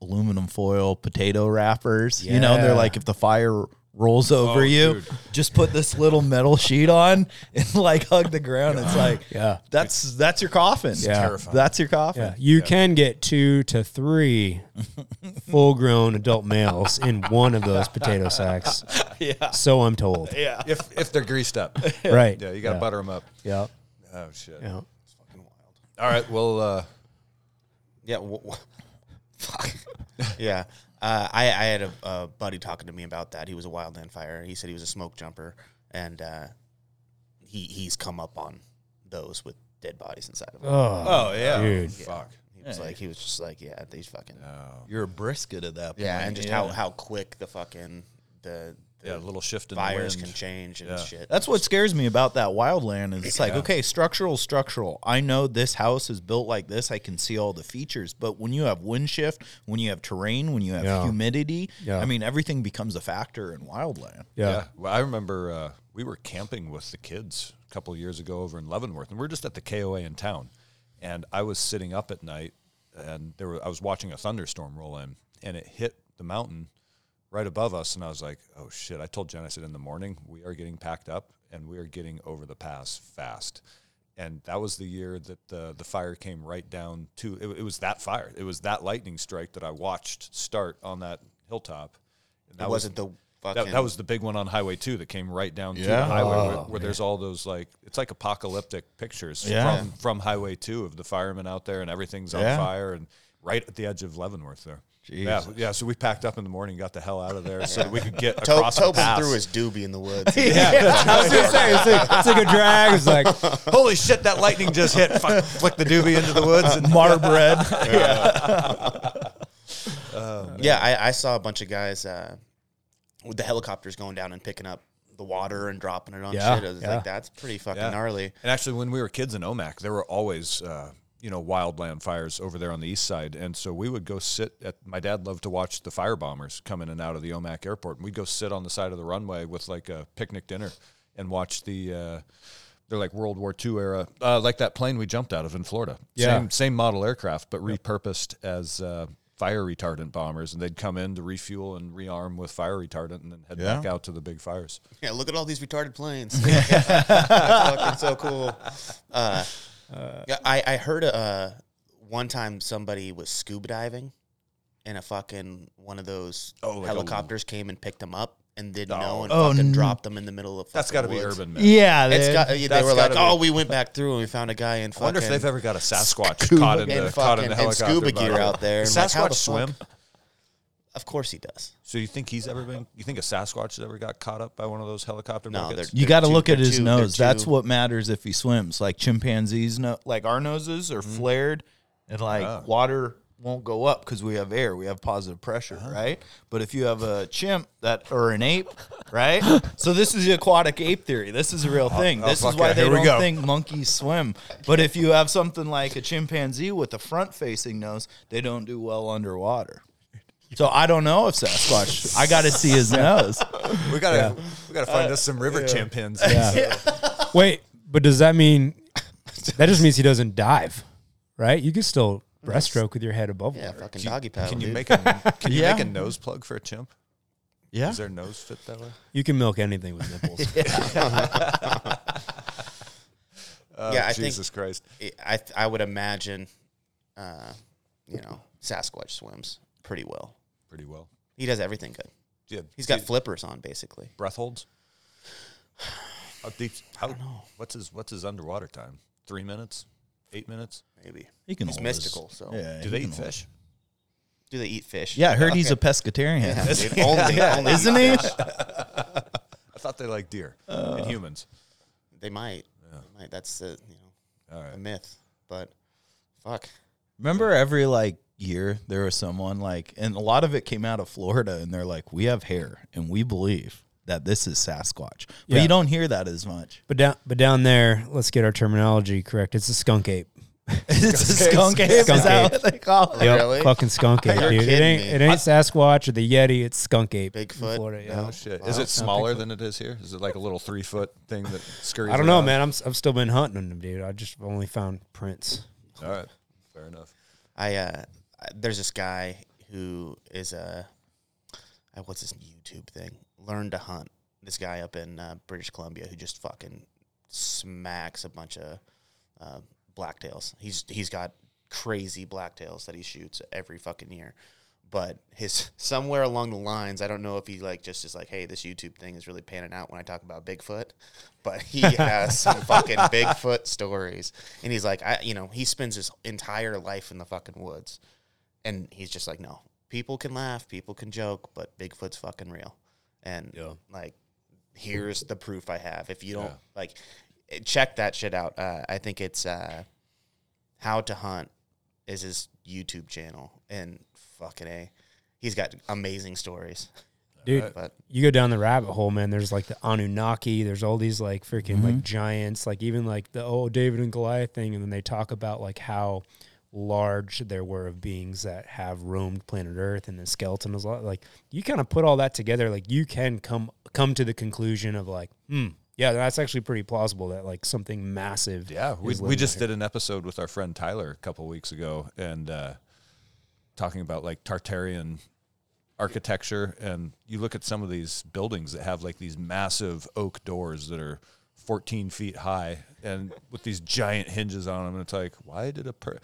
aluminum foil potato wrappers. You know, they're like if the fire rolls over Oh, you, dude. just put this little metal sheet on and like hug the ground. It's like, Yeah. that's that's your coffin. Yeah. terrifying. that's your coffin. yeah, you can get two to three [LAUGHS] full-grown adult males in one of those potato sacks. [LAUGHS] Yeah. So I'm told. Yeah. if if they're greased up, [LAUGHS] Right. yeah, you got to yeah. butter them up. Yeah. Oh shit. Yeah. It's fucking wild. All right. Well, uh, Yeah. W- w- fuck. [LAUGHS] yeah. Uh, I, I had a, a buddy talking to me about that. He was a wildland fire. He said he was a smoke jumper, and uh, he he's come up on those with dead bodies inside of them. Oh, oh yeah, dude. fuck. He was like, he was just like, yeah, these fucking, You're a brisket at that point. yeah, and just how how quick the fucking the, the Yeah, a little shift in the fires wind. can change and Yeah. shit. That's what scares me about that wildland is it's like, okay, structural, structural. I know this house is built like this. I can see all the features. But when you have wind shift, when you have terrain, when you have Yeah. humidity, Yeah. I mean, everything becomes a factor in wildland. Yeah. Yeah. Well, I remember uh, we were camping with the kids a couple of years ago over in Leavenworth, and we are just at the KOA in town. And I was sitting up at night, and there were, I was watching a thunderstorm roll in, and it hit the mountain right above us, and I was like, "Oh shit!" I told Jen, I said, "In the morning, we are getting packed up, and we are getting over the pass fast." And that was the year that the the fire came right down to. It, it was that fire. It was that lightning strike that I watched start on that hilltop. And That was- wasn't the fucking. that, that was the big one on Highway Two that came right down to the highway where, Oh, where there's all those like it's like apocalyptic pictures Yeah. from from Highway Two of the firemen out there and everything's on Yeah. fire and right at the edge of Leavenworth there. Jeez. Yeah, yeah. So we packed up in the morning, got the hell out of there, so that we could get [LAUGHS] To- across the Tobin pass. threw his doobie in the woods. [LAUGHS] yeah, I was gonna say it's like, it's like a drag. It's like [LAUGHS] Holy shit! That lightning just hit. Fuck, flick the doobie into the woods and mar bread. Yeah, I, I saw a bunch of guys uh, with the helicopters going down and picking up the water and dropping it on Yeah, shit. I was yeah. like, that's pretty fucking Yeah. gnarly. And actually, when we were kids in Omak, there were always, uh, you know, wildland fires over there on the east side. And so we would go sit at, my dad loved to watch the fire bombers come in and out of the Omak airport. And we'd go sit on the side of the runway with like a picnic dinner and watch the, uh, they're like World War II era, uh, like that plane we jumped out of in Florida. Yeah. Same, same model aircraft, but repurposed as uh, fire retardant bombers. And they'd come in to refuel and rearm with fire retardant and then head Yeah. back out to the big fires. Yeah, look at all these retarded planes. [LAUGHS] [LAUGHS] fucking so cool. Uh, yeah, I, I heard uh, one time somebody was scuba diving and a fucking one of those Oh, like a- helicopters came and picked them up and didn't know and Oh, fucking n- dropped them in the middle of That's got to be urban myth. Yeah, It's they- got, they were like, gotta be- oh, we went back through and we found a guy in I wonder if they've ever got a Sasquatch Scuba caught in in the caught in the helicopter. scuba gear out there. Does like, Sasquatch swim? fuck- Of course he does. So you think he's ever been? You think a Sasquatch has ever got caught up by one of those helicopter No, buckets? You got to look at his too- nose. That's too- what matters if he swims. Like chimpanzees, no, like our noses are mm-hmm. flared, and like water won't go up because we have air. We have positive pressure, uh-huh. right? But if you have a chimp that or an ape, right? [LAUGHS] so this is the aquatic ape theory. This is a real oh, thing. oh, this is why yeah, they here don't think monkeys swim. But if you have something like a chimpanzee with a front-facing nose, they don't do well underwater. So I don't know if Sasquatch. I got to see his nose. [LAUGHS] we gotta we gotta find us some river chimpanzees. [LAUGHS] Yeah. Wait, but does that mean that just means he doesn't dive, right? You can still breaststroke with your head above Yeah, water. fucking doggy paddle. Can you dude. make a Can you Yeah. make a nose plug for a chimp? Yeah. Does their nose fit that way? You can milk anything with nipples. [LAUGHS] Oh, Yeah, I think- Jesus Christ. I I would imagine, uh, you know, Sasquatch swims pretty well. Pretty well. He does everything good. Yeah, He's got do- flippers on basically. breath holds. [SIGHS] How deep? How, What's his What's his underwater time? Three minutes? Eight minutes? Maybe He can He's hold his- mystical. So Yeah, Do they can eat hold- fish? do they eat fish? Yeah, I heard he's a pescatarian. Yeah, dude, [LAUGHS] only, only [LAUGHS] Isn't he? [LAUGHS] I thought they like deer uh. and humans. They might. They might. That's the you know All a myth. But fuck. Remember every like year there was someone like, and a lot of it came out of Florida, and they're like, we have hair, and we believe that this is Sasquatch, but Yeah. you don't hear that as much. but down, but down there, let's get our terminology correct. It's a skunk ape. [LAUGHS] it's a skunk ape. Skunk is that ape. what they call it? Yep, Really? fucking skunk ape, You're dude. It kidding ain't, me. it ain't Sasquatch or the Yeti. It's skunk ape. in Bigfoot? Florida, yeah. Oh shit! Is it smaller than it is here? Is it like a little three foot thing that scurries? I don't know, around? man. I'm s- I've still been hunting them, dude. I just only found prints. All right, fair enough. I uh, I- there's this guy who is a uh, what's this YouTube thing? Learn to hunt. This guy up in uh, British Columbia who just fucking smacks a bunch of uh, blacktails. He's he's got crazy blacktails that he shoots every fucking year. But his [LAUGHS] somewhere along the lines, I don't know if he like just is like, hey, this YouTube thing is really panning out when I talk about Bigfoot. But he [LAUGHS] has some fucking Bigfoot stories, and he's like, I, you know, he spends his entire life in the fucking woods, and he's just like, no, people can laugh, people can joke, but Bigfoot's fucking real, and Yeah. like, here's the proof I have. If you don't Yeah. like, eh, check that shit out. Uh, I think it's uh, how to hunt is his YouTube channel, and fucking a, he's got amazing stories. Dude, But you go down the rabbit hole, man. There's like the Anunnaki. There's all these like freaking Mm-hmm. like giants, like even like the oh David and Goliath thing, and then they talk about like how large there were of beings that have roamed planet Earth, and the skeleton is a lot like you kind of put all that together, like you can come come to the conclusion of like, hmm, yeah, that's actually pretty plausible that like something massive. Yeah, we, we just did an episode with our friend Tyler a couple weeks ago, and uh, talking about like Tartarian architecture, and you look at some of these buildings that have like these massive oak doors that are 14 feet high and with these giant hinges on them. And it's like, why did a per?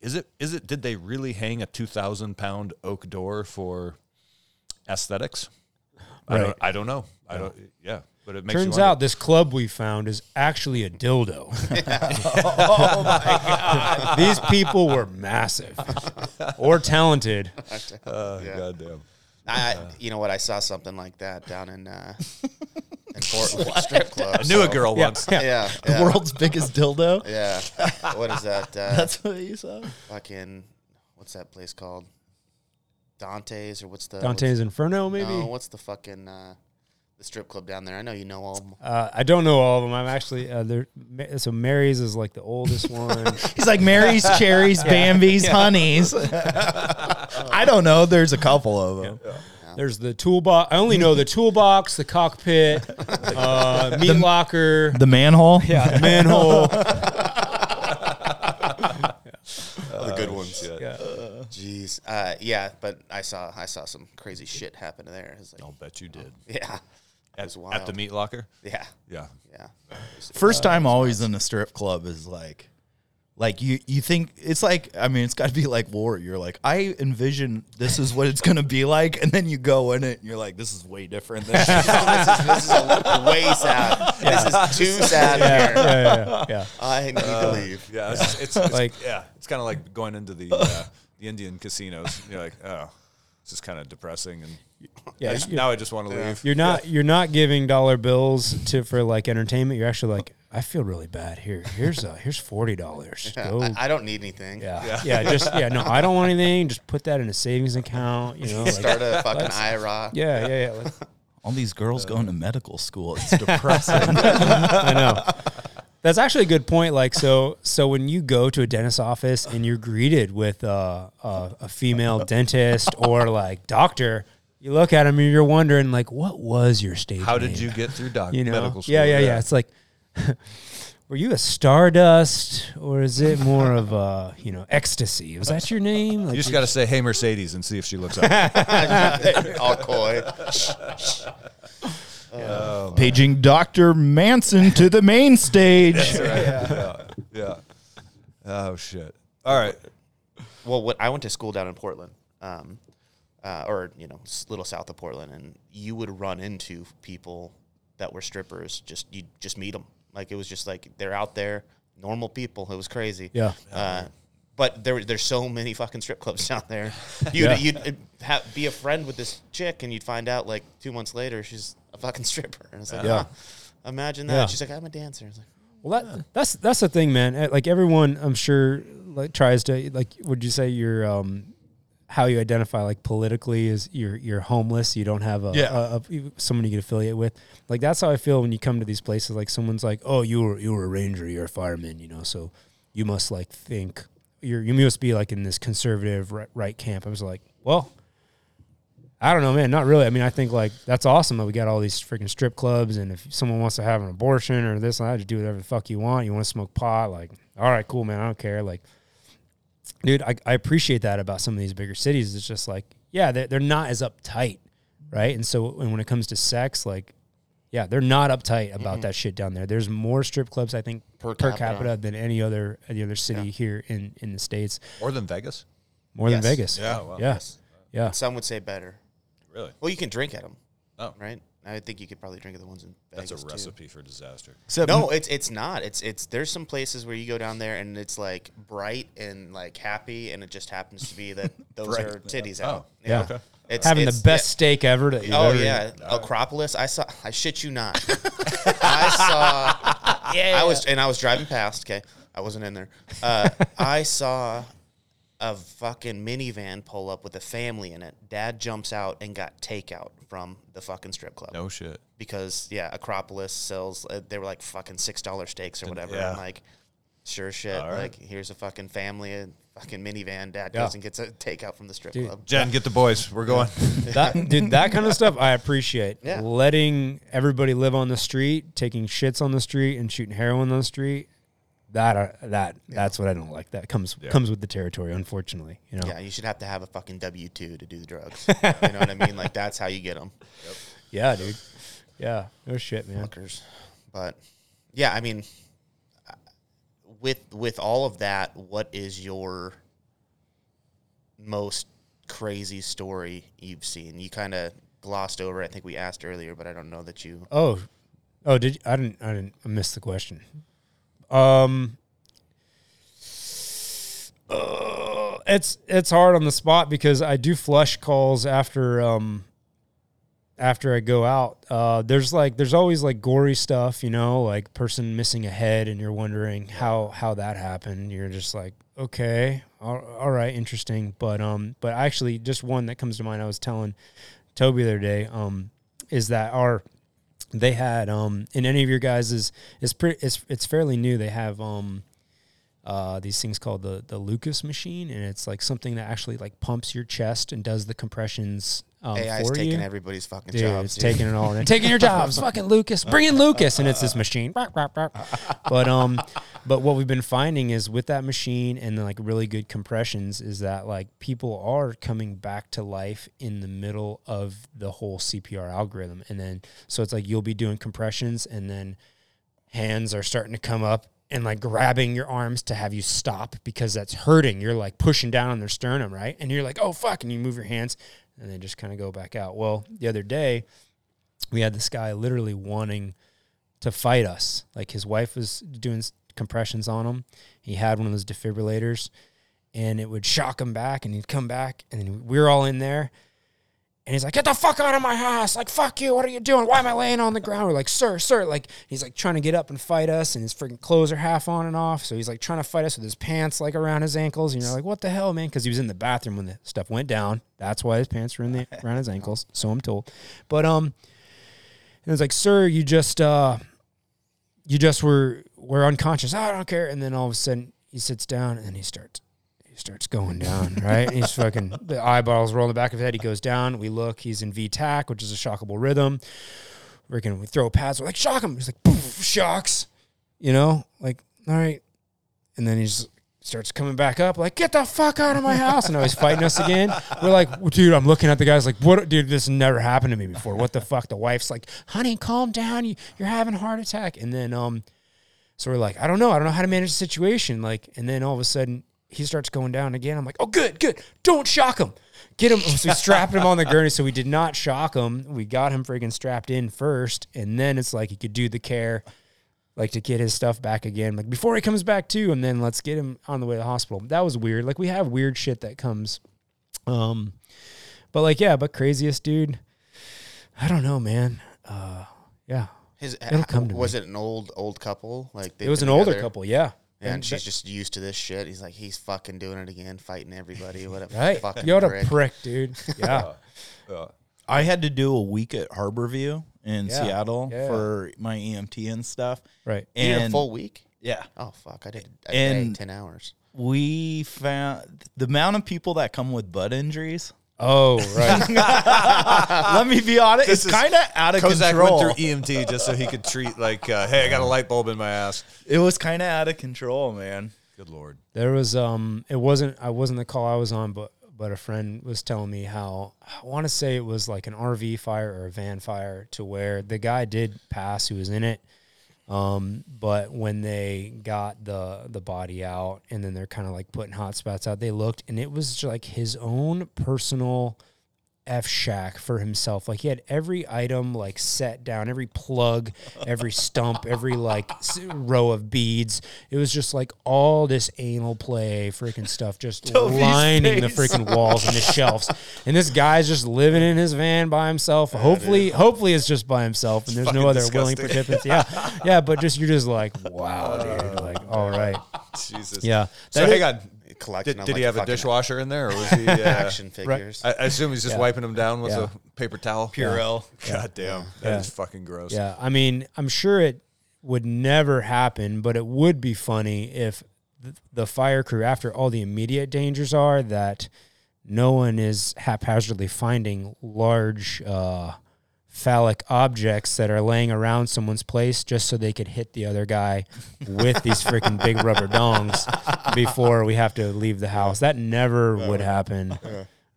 Is it? Is it? Did they really hang a 2,000 pound oak door for aesthetics? I don't. I don't know. I don't. Yeah, but it makes Turns out this club we found is actually a dildo. oh my god! These people were massive [LAUGHS] or talented. [LAUGHS] Oh, Yeah. goddamn. I, you know what? I saw something like that down in uh, [LAUGHS] in Portland [LAUGHS] strip club. I knew a so- girl Yeah, once. yeah. Yeah, The yeah, world's biggest dildo. yeah. What is that? [LAUGHS] Uh, That's what you saw. fucking. What's that place called? Dante's or what's the Dante's Inferno, What's, maybe. no, what's the fucking uh, the strip club down there? I know you know all. of 'em. Uh, I don't know all of them. I'm actually uh, there. Ma- So Mary's is like the oldest [LAUGHS] one. He's like Mary's, cherries, Bambi's, honeys. I don't know. There's a couple of them. There's the toolbox. I only know the [LAUGHS] toolbox, the cockpit, uh, [LAUGHS] meat locker, The manhole. yeah, the [LAUGHS] manhole. the good ones. Yeah. Jeez. Uh, yeah, but I saw I saw some crazy shit happen there. It's like, I'll bet you did. yeah, it was At, wild. at the meat locker? Yeah, Yeah. yeah. First time always in a strip club is like, like you you think it's like I mean it's got to be like war. You're like I envision this is what it's gonna be like, and then you go in it and you're like this is way different. Than [LAUGHS] this is this is a way sad. This is too sad Yeah, here. yeah, yeah, yeah. [LAUGHS] I need to leave. Yeah, it's, it's, it's Like- yeah, it's kind of like going into the [LAUGHS] uh, the Indian casinos. You're like, oh, this is kind of depressing, and Yeah, I just- now I just want to leave. You're not you're not giving dollar bills to for like entertainment. You're actually like, I feel really bad here. Here's uh here's forty dollars. [LAUGHS] Go. I, I don't need anything. yeah. yeah, yeah, Just yeah. No, I don't want [LAUGHS] anything. Just put that in a savings account. You know. Like, Start a fucking IRA. yeah, yeah, yeah. Like, [LAUGHS] All these girls going to medical school. It's depressing. I know. That's actually a good point. Like, so, so when you go to a dentist's office and you're greeted with uh, uh, a female dentist or like doctor, you look at them and you're wondering, like, what was your stage? How did you get through doc- you know? medical school? Yeah, yeah, yeah. It's like, [LAUGHS] were you a stardust or is it more of a, you know, ecstasy? Was that your name? Like, You just got to say, "Hey, Mercedes," and see if she looks up. [LAUGHS] All coy. [LAUGHS] Paging Dr. Manson to the main stage. yeah. yeah. Oh shit. All right. Well, what I went to school down in Portland, um, uh, or you know, s- little south of Portland, and you would run into people that were strippers. Just you just meet them. Like it was just like they're out there, normal people. It was crazy. Yeah. Uh, but there, there's so many fucking strip clubs [LAUGHS] down there. [LAUGHS] You'd, Yeah. you'd uh, ha be a friend with this chick, and you'd find out like two months later she's a fucking stripper. And it's like, Yeah. imagine that. Yeah. She's like, I'm a dancer. It's like, Well, that that's that's the thing, man. Uh, Like everyone, I'm sure, like tries to like. Would you say you're um, how you identify like politically is you're you're homeless. You don't have a, Yeah. a, a someone you can affiliate with. Like that's how I feel when you come to these places. Like someone's like, oh, you were you were a ranger, you're a fireman, you know, so you must like think you're you must be like in this conservative right, right camp. I was like, well. I don't know, man. Not really. I mean, I think like that's awesome that we got all these freaking strip clubs, and if someone wants to have an abortion or this and that, just do whatever the fuck you want. You want to smoke pot, like, all right, cool, man. I don't care. Like, dude, I, I appreciate that about some of these bigger cities. It's just like, yeah, they're, they're not as uptight, right? And so, and when it comes to sex, like, yeah, they're not uptight about that shit down there. There's more strip clubs, I think, Per per, capita. capita. than any other any other city here in in the states. More than Vegas. More Yes. than Vegas. Yeah, wow. yeah, yeah. some would say better. Really? Well, you can drink at them. Oh. right. I think you could probably drink at the ones in Vegas That's a too. recipe for disaster. Except No, it's it's not. It's it's there's some places where you go down there and it's like bright and like happy, and it just happens to be that [LAUGHS] those are titties out. Oh, yeah. okay. It's, Having it's- the best steak ever. That you've Oh ever yeah, Acropolis. I saw. I shit you not. [LAUGHS] I saw. [LAUGHS] Yeah. I was and I was driving past. Okay, I wasn't in there. Uh, I saw a fucking minivan pull up with a family in it. Dad jumps out and got takeout from the fucking strip club No shit. because yeah, Acropolis sells. Uh, they were like fucking six dollar steaks or whatever. yeah. I'm like, sure shit. All right. Like here's a fucking family, a fucking minivan. Dad Yeah. goes and gets a takeout from the strip Dude. club. Jen, get the boys. We're going. [LAUGHS] that dude, that kind of stuff I appreciate. Yeah. Letting everybody live on the street, taking shits on the street, and shooting heroin on the street. That uh, that that's what I don't like. That comes comes with the territory, unfortunately. You know. Yeah, you should have to have a fucking W two to do the drugs. [LAUGHS] you know what I mean? Like that's how you get them, Yeah, dude. Yeah. No shit, man. fuckers. But yeah, I mean, uh, with with all of that, what is your most crazy story you've seen? You kind of glossed over. I think we asked earlier, but I don't know that you. Oh, oh, did you, I didn't I didn't I missed the question. Um, uh, it's it's hard on the spot because I do flush calls after um after I go out. Uh, there's like there's always like gory stuff, you know, like person missing a head, and you're wondering how how that happened. You're just like, okay, all, all right, interesting. But um, but actually, just one that comes to mind. I was telling Toby the other day. Um, is that our they had um in any of your guys is it's pretty it's it's fairly new. They have um uh these things called the the lucas machine and it's like something that actually like pumps your chest and does the compressions um, AI's for taking you. everybody's fucking Dude, jobs. it's dude. taking it all. And [LAUGHS] taking your jobs, fucking Lucas. Bring in Lucas, and it's this machine. But um, but what we've been finding is with that machine and the, like really good compressions is that like people are coming back to life in the middle of the whole CPR algorithm, and then so it's like you'll be doing compressions, and then hands are starting to come up and like grabbing your arms to have you stop because that's hurting. You're like pushing down on their sternum, right? And you're like, oh fuck, and you move your hands and then just kind of go back out. Well, the other day we had this guy literally wanting to fight us. Like his wife was doing compressions on him. He had one of those defibrillators and it would shock him back and he'd come back and we were all in there and he's like, get the fuck out of my house. Like, fuck you. What are you doing? Why am I laying on the ground? We're like, sir, sir. Like, he's like trying to get up and fight us, and his freaking clothes are half on and off. So he's like trying to fight us with his pants like around his ankles. And you're like, what the hell, man? Because he was in the bathroom when the stuff went down. That's why his pants were in the around his ankles. So I'm told. But um, and it was like, sir, you just uh, you just were were unconscious. "Oh, I don't care. And then all of a sudden he sits down and then he starts starts going down, right? He's fucking the eyeballs roll in the back of his head. He goes down. We look. He's in V-tach, which is a shockable rhythm. We're gonna we throw pads. We're like shock him. He's like poof, shocks, you know, like all right. And then he starts coming back up, like get the fuck out of my house. And now he's fighting us again. We're like, dude, I'm looking at the guys like, what, dude? This never happened to me before. What the fuck? The wife's like, honey, calm down. You, you're having a heart attack. And then um, so we're like, I don't know. I don't know how to manage the situation. Like, and then all of a sudden he starts going down again. I'm like, oh, good, good. Don't shock him. Get him. So we strapped him on the gurney. So we did not shock him. We got him freaking strapped in first. And then it's like he could do the care, like to get his stuff back again. Like before he comes back too. And then let's get him on the way to the hospital. That was weird. Like we have weird shit that comes. Um, but like, yeah, but craziest dude. I don't know, man. Uh, yeah. His, It'll come to was it an old old couple? Like It was an older couple. Yeah. Yeah, and And she's that- just used to this shit. He's like, he's fucking doing it again, fighting everybody. What a [LAUGHS] Right. fucking You're a prick. prick, dude. [LAUGHS] Yeah. I had to do a week at Harborview in Yeah. Seattle Yeah. for my EMT and stuff. right. You a And full week? yeah, Oh fuck, I did a And- day, ten hours. we found the amount of people that come with butt injuries. Oh, right. [LAUGHS] Let me be honest, This it's is- kind of out of Kozak control. went through EMT just so he could treat like, uh, hey, I got a light bulb in my ass. it was kind of out of control, man. Good lord. there was um it wasn't I wasn't the call I was on but but a friend was telling me how I want to say it was like an RV fire or a van fire to where the guy did pass who was in it um but when they got the the body out and then they're kind of like putting hot spots out they looked and it was like his own personal F shack for himself. Like he had every item like set down, every plug, every stump, every like s- row of beads. It was just like all this anal play, freaking stuff, just [LAUGHS] Toby's lining the freaking walls and the shelves. And this guy's just living in his van by himself. hopefully, hopefully it's just by himself, and there's no other willing participants. Yeah, [LAUGHS] yeah, but just you're just like, wow, dude. Like, all right, Jesus. yeah. So That hang is- on. Collecting Did, did like he have a dishwasher in there, or was [LAUGHS] he? Uh, action figures? I, I assume he's just Yeah. wiping them down with Yeah. a paper towel. Purell. [LAUGHS] God damn, that is Yeah. fucking gross. Yeah, I mean, I'm sure it would never happen, but it would be funny if th- the fire crew, after all the immediate dangers are, that no one is haphazardly finding large uh, phallic objects that are laying around someone's place just so they could hit the other guy with these freaking big rubber dongs before we have to leave the house. That never would happen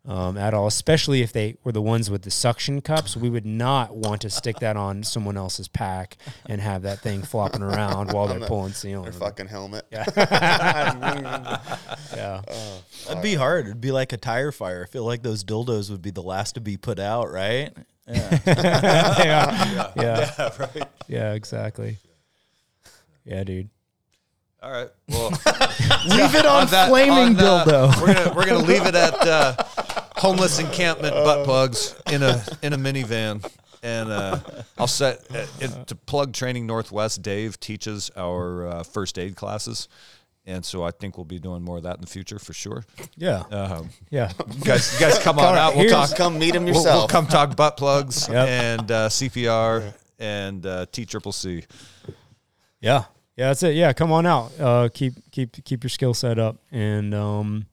um, at all, especially if they were the ones with the suction cups. We would not want to stick that on someone else's pack and have that thing flopping around while they're pulling seal. Their fucking helmet. Yeah. [LAUGHS] [LAUGHS] yeah. That'd be hard. It'd be like a tire fire. I feel like those dildos would be the last to be put out, right? [LAUGHS] Yeah. yeah. Yeah. right. Yeah, exactly. Yeah, dude. All right. Well, [LAUGHS] Leave it on, that- flaming on, dildo. we're gonna we're gonna leave it at uh, homeless encampment butt plugs in a in a minivan, and uh, I'll set uh, it, to plug training Northwest. Dave teaches our uh, first aid classes, and so I think we'll be doing more of that in the future for sure. Yeah. Um, Yeah. you guys, you guys, come on out. We'll talk. Come meet him We'll, we'll yourself. come talk butt plugs [LAUGHS] Yep. and uh, CPR and uh, T triple C. Yeah. Yeah, that's it. Yeah, come on out. Uh, keep keep keep your skill set up, and um,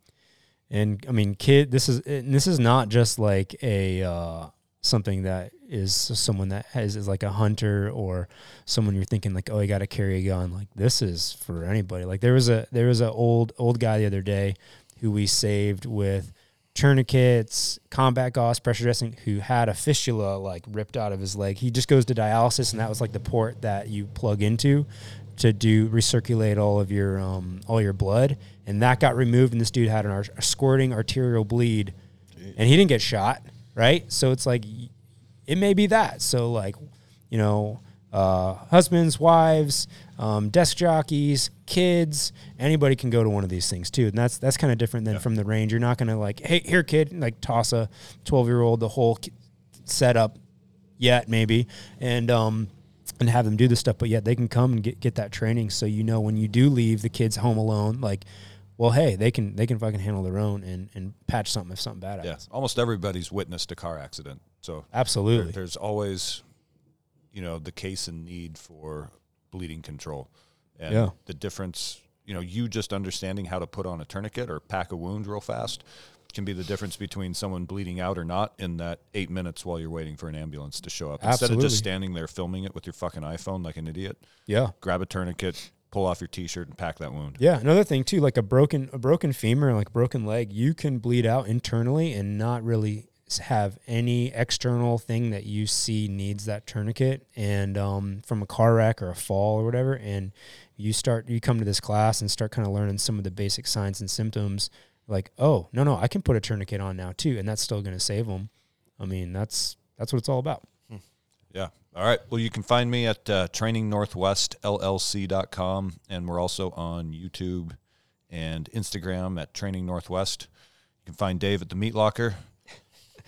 and I mean, kid, this is and this is not just like a uh, something that is someone that has is like a hunter or someone you're thinking like, oh, you got to carry a gun. Like this is for anybody. Like there was a there was a old old guy the other day who we saved with tourniquets, combat gauze, pressure dressing, who had a fistula like ripped out of his leg. He just goes to dialysis, and that was like the port that you plug into to do recirculate all of your um, all your blood, and that got removed, and this dude had an ar- a squirting arterial bleed, and he didn't get shot, right? So it's like it may be that. So like, you know, uh, husbands, wives, um, desk jockeys, kids, anybody can go to one of these things too, and that's that's kind of different than from the range. You're not gonna like, hey, here, kid, like toss a 12 year old the whole setup yet maybe and um and have them do this stuff but yet they can come and get, get that training so you know when you do leave the kids home alone like well hey they can they can fucking handle their own and and patch something if something bad happens. Yeah, almost everybody's witnessed a car accident, so there- absolutely there's always, you know, the case and need for bleeding control, and Yeah. the difference. You know, you just understanding how to put on a tourniquet or pack a wound real fast can be the difference between someone bleeding out or not in that eight minutes while you're waiting for an ambulance to show up. Instead of just standing there filming it with your fucking iPhone like an idiot, yeah grab a tourniquet, pull off your t-shirt, and pack that wound. yeah another thing too like a broken a broken femur like a broken leg you can bleed out internally and not really have any external thing that you see needs that tourniquet and um, from a car wreck or a fall or whatever and you start you come to this class and start kind of learning some of the basic signs and symptoms like oh no no i can put a tourniquet on now too and that's still going to save them i mean that's that's what it's all about Yeah. All right. Well, you can find me at uh, trainingnorthwestllc.com, and we're also on YouTube and Instagram at Training Northwest. You can find Dave at the Meat Locker.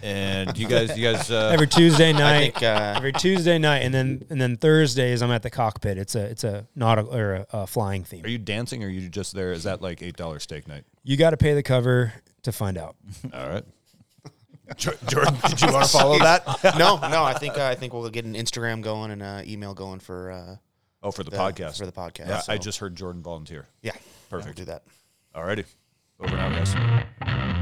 And you guys, you guys, uh, every tuesday night think uh, every tuesday night and then and then thursdays i'm at the cockpit it's a it's a nautical or a, a flying theme are you dancing or are you just there? Is that like $8 steak night? you got to pay the cover to find out All right. Jo- Jordan, did you want to follow that? [LAUGHS] no, no. I think uh, I think we'll get an Instagram going and uh, email going for uh, Oh, for the, the podcast. For the podcast. yeah, I just heard Jordan volunteer. yeah, Perfect. I'll do that. All righty. Over and out, guys.